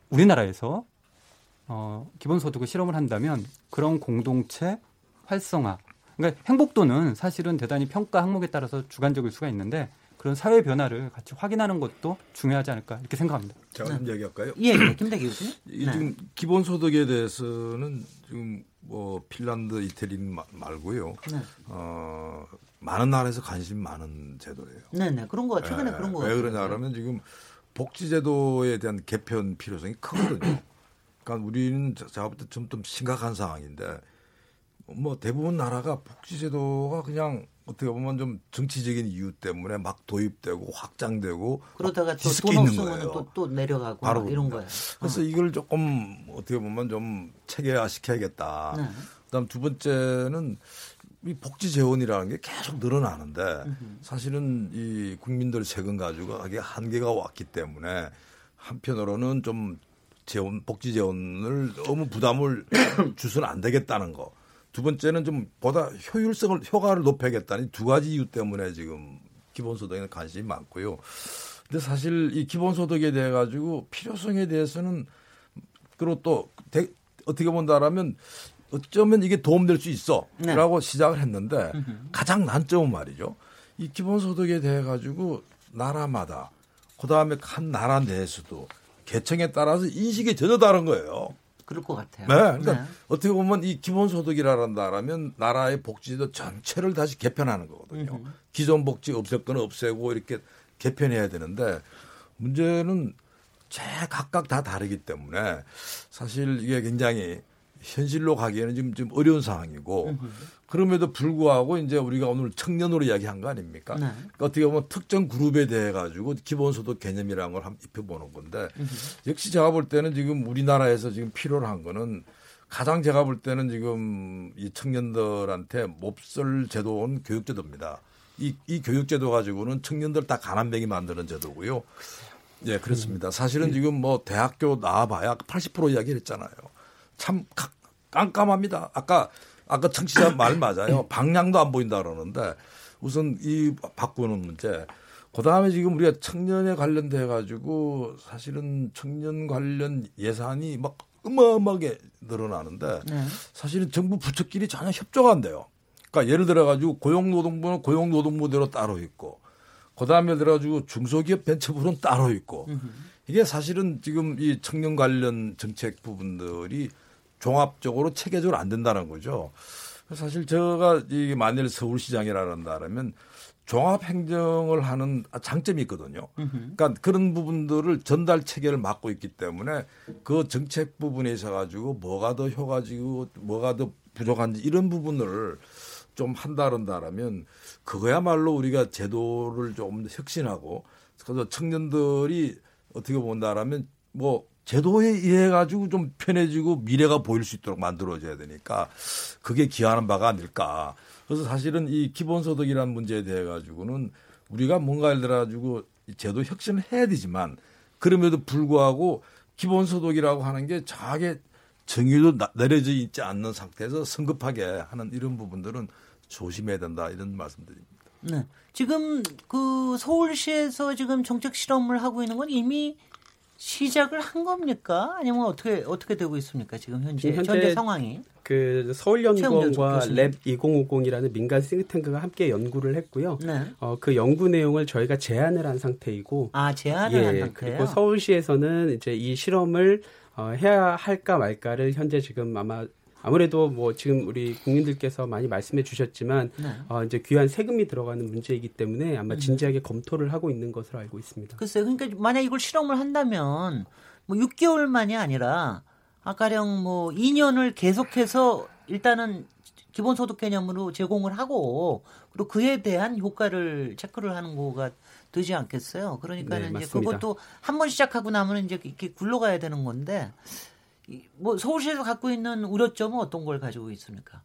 우리나라에서 어, 기본소득을 실험을 한다면 그런 공동체 활성화. 그러니까 행복도는 사실은 대단히 평가 항목에 따라서 주관적일 수가 있는데 그런 사회 변화를 같이 확인하는 것도 중요하지 않을까 이렇게 생각합니다.
제가 좀 네. 얘기할까요?
예, 예 김대기 교수님.
네. 지금 기본소득에 대해서는 지금 뭐 핀란드, 이태리 말고요. 네. 어, 많은 나라에서 관심 많은 제도예요.
네, 네 그런 거 최근에 네. 그런 거.
왜 그러냐면 지금 복지제도에 대한 개편 필요성이 크거든요. 그러니까 우리는 제가 볼 때 좀 좀 심각한 상황인데 뭐 대부분 나라가 복지제도가 그냥 어떻게 보면 좀 정치적인 이유 때문에 막 도입되고 확장되고
그러다가 또돈 없으면 또, 또 내려가고 바로 이런 거예요.
그래서 어. 이걸 조금 어떻게 보면 좀 체계화 시켜야겠다. 네. 그다음 두 번째는 이 복지 재원이라는 게 계속 늘어나는데 사실은 이 국민들 세금 가지고 하게 한계가 왔기 때문에 한편으로는 좀 재원 복지 재원을 너무 부담을 주서는 안 되겠다는 거. 두 번째는 좀 보다 효율성을 효과를 높여야겠다는 두 가지 이유 때문에 지금 기본소득에 관심이 많고요. 근데 사실 이 기본소득에 대해 가지고 필요성에 대해서는 그리고 또 대, 어떻게 본다라면 어쩌면 이게 도움될 수 있어라고 네. 시작을 했는데 가장 난점은 말이죠. 이 기본소득에 대해 가지고 나라마다 그 다음에 한 나라 내에서도 계층에 따라서 인식이 전혀 다른 거예요.
그럴 것 같아요.
네. 그러니까 네. 어떻게 보면 이 기본소득이라는다라면 나라의 복지도 전체를 다시 개편하는 거거든요. 음흠. 기존 복지 없앨 거는 없애고 이렇게 개편해야 되는데 문제는 제 각각 다 다르기 때문에 사실 이게 굉장히 현실로 가기에는 지금 좀 어려운 상황이고 그럼에도 불구하고 이제 우리가 오늘 청년으로 이야기한 거 아닙니까? 네. 그러니까 어떻게 보면 특정 그룹에 대해 가지고 기본소득 개념이라는 걸 한번 입혀보는 건데 역시 제가 볼 때는 지금 우리나라에서 지금 필요로 한 거는 가장 제가 볼 때는 지금 이 청년들한테 몹쓸 제도는 교육제도입니다. 이, 이 교육제도 가지고는 청년들 다 가난뱅이 만드는 제도고요. 예, 그렇습니다. 사실은 지금 뭐 대학교 나와봐야 80% 이야기를 했잖아요. 참 깜깜합니다. 아까 아까 청취자 말 맞아요. 방향도 안 보인다 그러는데 우선 이 바꾸는 문제. 그 다음에 지금 우리가 청년에 관련돼 가지고 사실은 청년 관련 예산이 막 어마어마하게 늘어나는데 네. 사실은 정부 부처끼리 전혀 협조가 안 돼요. 그러니까 예를 들어 가지고 고용노동부는 고용노동부대로 따로 있고 그 다음에 들어 가지고 중소기업 벤처부는 따로 있고 이게 사실은 지금 이 청년 관련 정책 부분들이 종합적으로 체계적으로 안 된다는 거죠. 사실 제가 이 만일 서울시장이라는다면 종합 행정을 하는 장점이 있거든요. 그러니까 그런 부분들을 전달 체계를 맡고 있기 때문에 그 정책 부분에 있어 가지고 뭐가 더 효과지고 뭐가 더 부족한지 이런 부분을 좀 한다른다라면 그거야말로 우리가 제도를 좀 혁신하고 그래서 청년들이 어떻게 본다라면 뭐 제도에 의해 가지고 좀 편해지고 미래가 보일 수 있도록 만들어져야 되니까 그게 기하는 바가 아닐까. 그래서 사실은 이 기본소득이라는 문제에 대해 가지고는 우리가 뭔가 예를 들어 가지고 제도 혁신을 해야 되지만 그럼에도 불구하고 기본소득이라고 하는 게 자게 정의도 내려져 있지 않는 상태에서 성급하게 하는 이런 부분들은 조심해야 된다 이런 말씀드립니다.
네. 지금 그 서울시에서 지금 정책 실험을 하고 있는 건 이미 시작을 한 겁니까? 아니면 어떻게 어떻게 되고 있습니까? 지금 현재 지금 현재, 현재 상황이
그 서울연구원과 랩 2050이라는 민간 싱크탱크가 함께 연구를 했고요. 네. 어, 그 연구 내용을 저희가 제안을 한 상태이고
아 제안을 예, 한 상태요.
그리고 서울시에서는 이제 이 실험을 어, 해야 할까 말까를 현재 지금 아마 아무래도 뭐 지금 우리 국민들께서 많이 말씀해 주셨지만 네. 어, 이제 귀한 세금이 들어가는 문제이기 때문에 아마 음. 진지하게 검토를 하고 있는 것으로 알고 있습니다.
글쎄요. 그러니까 만약 이걸 실험을 한다면 뭐 6개월만이 아니라 아까령 뭐 2년을 계속해서 일단은 기본소득 개념으로 제공을 하고 그리고 그에 대한 효과를 체크를 하는 거가 되지 않겠어요. 그러니까는
네,
이제 그것도 한 번 시작하고 나면 이제 이렇게 굴러가야 되는 건데 이- 뭐 서울시에서 갖고 있는 우려점은 어떤 걸 가지고 있습니까?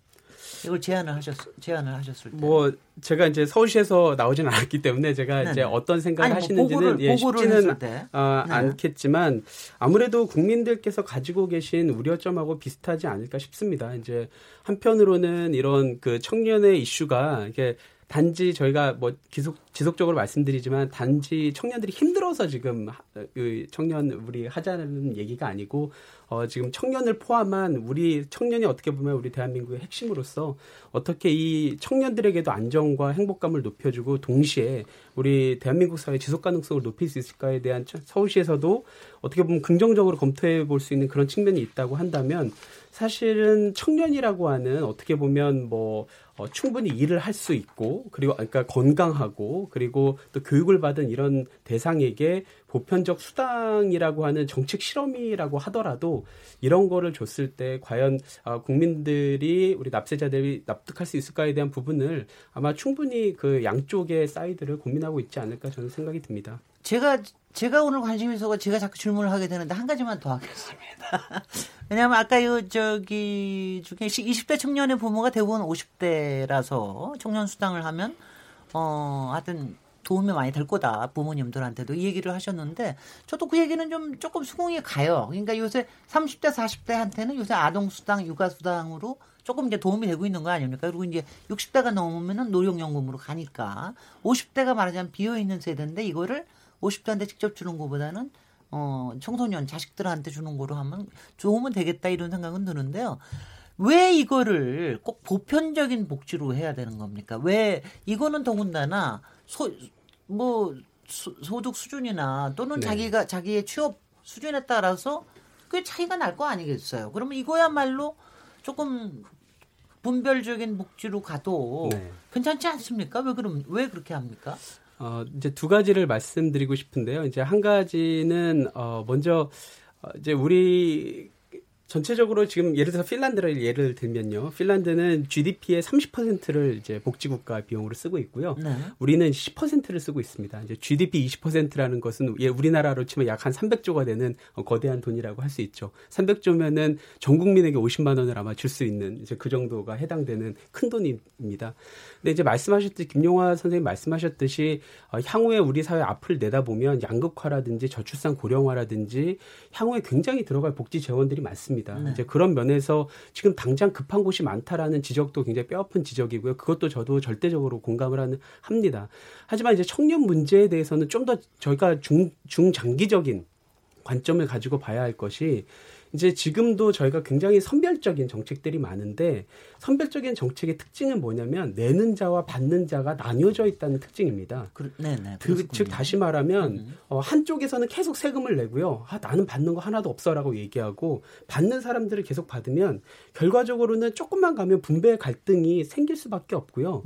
이걸 제안을 하셨 제안을 하셨을 때.
뭐 제가 이제 서울시에서 나오진 않았기 때문에 제가
네네.
이제 어떤 생각을
아니, 뭐
하시는지는
보고를-
예,
보고를
쉽지는. 어,
네.
않겠지만 아무래도 국민들께서 가지고 계신 우려점하고 비슷하지 않을까 싶습니다. 이제 한편으로는 이런 그 청년의 이슈가 이게 단지 저희가 뭐 지속 지속적으로 말씀드리지만 단지 청년들이 힘들어서 지금 하- 그 청년 우리 하자는 얘기가 아니고 어 지금 청년을 포함한 우리 청년이 어떻게 보면 우리 대한민국의 핵심으로서 어떻게 이 청년들에게도 안정과 행복감을 높여주고 동시에 우리 대한민국 사회 지속 가능성을 높일 수 있을까에 대한 처- 서울시에서도 어떻게 보면 긍정적으로 검토해 볼 수 있는 그런 측면이 있다고 한다면 사실은 청년이라고 하는 어떻게 보면 뭐 어, 충분히 일을 할 수 있고 그리고 그러니까 건강하고 그리고 또 교육을 받은 이런 대상에게 보편적 수당이라고 하는 정책 실험이라고 하더라도 이런 거를 줬을 때 과연 아, 국민들이 우리 납세자들이 납득할 수 있을까에 대한 부분을 아마 충분히 그 양쪽의 사이드를 고민하고 있지 않을까 저는 생각이 듭니다.
제가 제가 오늘 관심 있어서 제가 자꾸 질문을 하게 되는데 한 가지만 더 하겠습니다. 왜냐하면 아까 이 저기 중에 20대 청년의 부모가 대부분 50대라서 청년 수당을 하면 어 하여튼 도움이 많이 될 거다 부모님들한테도 이 얘기를 하셨는데 저도 그 얘기는 좀 조금 수긍이 가요. 그러니까 요새 30대 40대한테는 요새 아동 수당, 육아 수당으로 조금 이제 도움이 되고 있는 거 아닙니까? 그리고 이제 60대가 넘으면은 노령연금으로 가니까 50대가 말하자면 비어 있는 세대인데 이거를 50대한테 직접 주는 것보다는 어 청소년 자식들한테 주는 거로 하면 좋으면 되겠다 이런 생각은 드는데요. 왜 이거를 꼭 보편적인 복지로 해야 되는 겁니까? 왜 이거는 더군다나 소뭐 소득 수준이나 또는
네.
자기가 자기의 취업 수준에 따라서 그 차이가 날 거 아니겠어요. 그러면 이거야말로 조금 분별적인 복지로 가도
네.
괜찮지 않습니까? 왜 그럼 왜 그렇게 합니까?
어, 이제 두 가지를 말씀드리고 싶은데요. 이제 한 가지는 어, 먼저 어, 이제 우리 전체적으로 지금 예를 들어서 핀란드를 예를 들면요. 핀란드는 GDP의 30%를 이제 복지국가 비용으로 쓰고 있고요.
네.
우리는 10%를 쓰고 있습니다. 이제 GDP 20%라는 것은 예, 우리나라로 치면 약 한 300조가 되는 어, 거대한 돈이라고 할 수 있죠. 300조면은 전 국민에게 50만 원을 아마 줄 수 있는 이제 그 정도가 해당되는 큰 돈입니다. 근데 이제 말씀하셨듯이 김용화 선생님 말씀하셨듯이 어, 향후에 우리 사회 앞을 내다보면 양극화라든지 저출산 고령화라든지 향후에 굉장히 들어갈 복지 재원들이 많습니다.
네.
이제 그런 면에서 지금 당장 급한 곳이 많다라는 지적도 굉장히 뼈아픈 지적이고요. 그것도 저도 절대적으로 공감을 하는 합니다. 하지만 이제 청년 문제에 대해서는 좀 더 저희가 중 중장기적인 관점을 가지고 봐야 할 것이 이제 지금도 저희가 굉장히 선별적인 정책들이 많은데 선별적인 정책의 특징은 뭐냐면 내는 자와 받는 자가 나뉘어져 있다는 특징입니다.
그, 네네.
그, 즉 다시 말하면 어, 한쪽에서는 계속 세금을 내고요. 아, 나는 받는 거 하나도 없어라고 얘기하고 받는 사람들을 계속 받으면 결과적으로는 조금만 가면 분배 갈등이 생길 수밖에 없고요.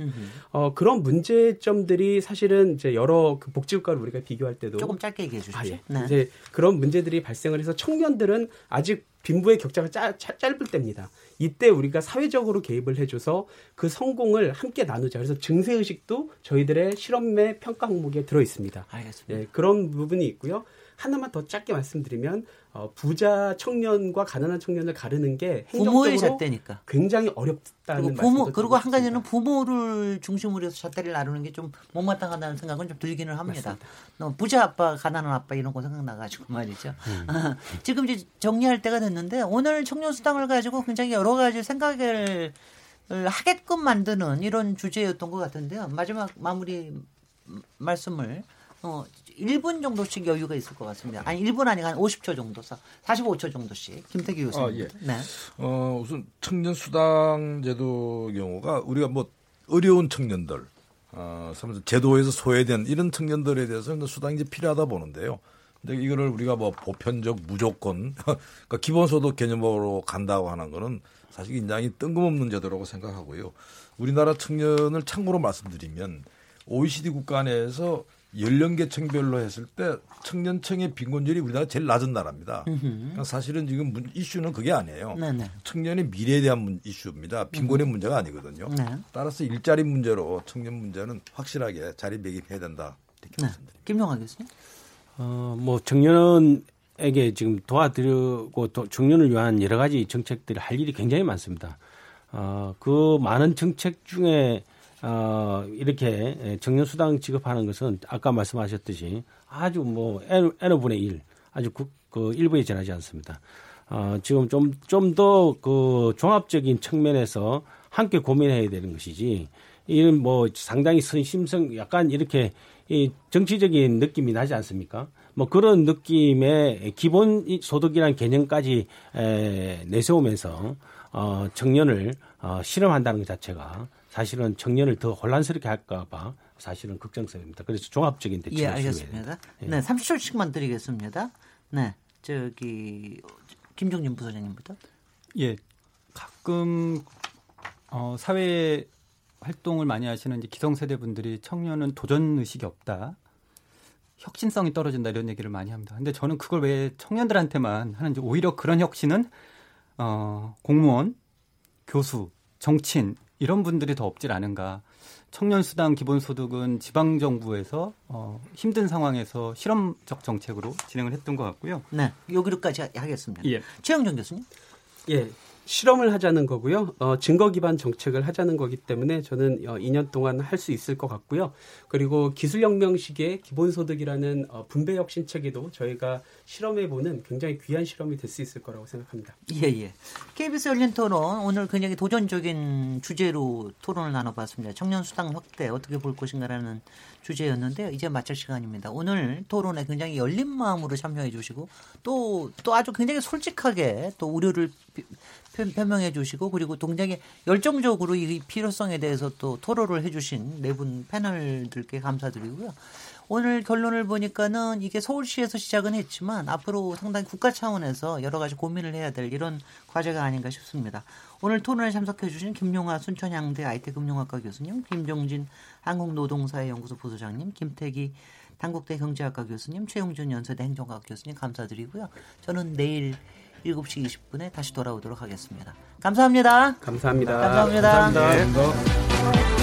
어, 그런 문제점들이 사실은 이제 여러 그 복지국가를 우리가 비교할 때도
조금 짧게 얘기해 주십시오.
아, 예.
네.
이제 그런 문제들이 발생을 해서 청년들은 아직 빈부의 격차가 짜, 짜- 짧을 때입니다. 이때 우리가 사회적으로 개입을 해줘서 그 성공을 함께 나누자. 그래서 증세 의식도 저희들의 실험의 평가 항목에 들어 있습니다.
알겠습니다.
예, 그런 부분이 있고요. 하나만 더 짧게 말씀드리면 어, 부자 청년과 가난한 청년을 가르는 게
부모의 잣대니까.
굉장히 어렵다는
그리고 부모 그리고 한 가지는 부모를 중심으로 해서 잣대를 나누는 게 좀 못마땅하다는 생각은 좀 들기는 합니다. 너무 부자 아빠, 가난한 아빠 이런 거 생각나가지고 말이죠.
음.
아, 지금 이제 정리할 때가 됐는데 오늘 청년 수당을 가지고 굉장히 여러 가지 생각을 하게끔 만드는 이런 주제였던 것 같은데요. 마지막 마무리 말씀을 어 1분 정도씩 여유가 있을 것 같습니다. 아니 1분 아니고 한 50초 정도서 45초 정도씩 김태기 교수님.
아, 예.
네.
어, 우선 청년 수당 제도 경우가 우리가 뭐 어려운 청년들, 어, 삼 제도에서 소외된 이런 청년들에 대해서는 수당이 이제 필요하다 보는데요. 근데 이거를 우리가 뭐 보편적 무조건, 그러니까 기본소득 개념으로 간다고 하는 거는 사실 굉장히 뜬금없는 제도라고 생각하고요. 우리나라 청년을 참고로 말씀드리면 OECD 국가 내에서 연령계층별로 했을 때 청년층의 빈곤율이 우리나라 제일 낮은 나라입니다. 그러니까 사실은 지금 문- 이슈는 그게 아니에요.
네네.
청년의 미래에 대한 문- 이슈입니다. 빈곤의 문제가 아니거든요.
네.
따라서 일자리 문제로 청년 문제는 확실하게 자리매김해야 된다. 이렇게
네. 김용학 교수님.
어, 뭐 청년에게 지금 도와드리고 또 청년을 위한 여러 가지 정책들을 할 일이 굉장히 많습니다. 어, 그 많은 정책 중에 어, 이렇게 청년 수당 지급하는 것은 아까 말씀하셨듯이 아주 뭐 N, N분의 1 아주 그, 그 일부에 지나지 않습니다. 어, 지금 좀, 좀 더 그 종합적인 측면에서 함께 고민해야 되는 것이지, 이런 뭐 상당히 선심성, 약간 이렇게 이 정치적인 느낌이 나지 않습니까? 뭐 그런 느낌의 기본 소득이라는 개념까지 에, 내세우면서 어, 청년을 어, 실험한다는 것 자체가 사실은 청년을 더 혼란스럽게 할까봐 사실은 걱정스럽습니다. 그래서 종합적인
예,
대책을
알겠습니다.
예.
네, 30초씩만 드리겠습니다. 네, 저기 김종진 부소장님부터.
예, 가끔 어, 사회 활동을 많이 하시는 이제 기성세대 분들이 청년은 도전 의식이 없다. 혁신성이 떨어진다 이런 얘기를 많이 합니다. 근데 저는 그걸 왜 청년들한테만 하는지 오히려 그런 혁신은 어, 공무원, 교수, 정치인 이런 분들이 더 없질 않은가. 청년 수당 기본소득은 지방 정부에서 어, 힘든 상황에서 실험적 정책으로 진행을 했던 것 같고요.
네, 여기로까지 하- 하겠습니다.
예.
최영정 교수님.
예. 실험을 하자는 거고요. 어, 증거 기반 정책을 하자는 거기 때문에 저는 어, 2년 동안 할 수 있을 것 같고요. 그리고 기술혁명 시기에 기본소득이라는 어, 분배 혁신 체계도 저희가 실험해 보는 굉장히 귀한 실험이 될 수 있을 거라고 생각합니다.
예, 예. KBS 열린 토론 오늘 굉장히 도전적인 주제로 토론을 나눠봤습니다. 청년 수당 확대 어떻게 볼 것인가라는 주제였는데요. 이제 마칠 시간입니다. 오늘 토론에 굉장히 열린 마음으로 참여해 주시고 또, 또 아주 굉장히 솔직하게 또 우려를 표명해 주시고 그리고 굉장히 열정적으로 이 필요성에 대해서 또 토론을 해 주신 네 분 패널들께 감사드리고요. 오늘 결론을 보니까는 이게 서울시에서 시작은 했지만 앞으로 상당히 국가 차원에서 여러 가지 고민을 해야 될 이런 과제가 아닌가 싶습니다. 오늘 토론에 참석해 주신 김용화 순천향대 IT금융학과 교수님, 김종진 한국노동사회연구소 부소장님, 김태기 당국대 경제학과 교수님, 최용준 연세대 행정학과 교수님 감사드리고요. 저는 내일 7시 20분에 다시 돌아오도록 하겠습니다. 감사합니다.
감사합니다.
감사합니다.
감사합니다.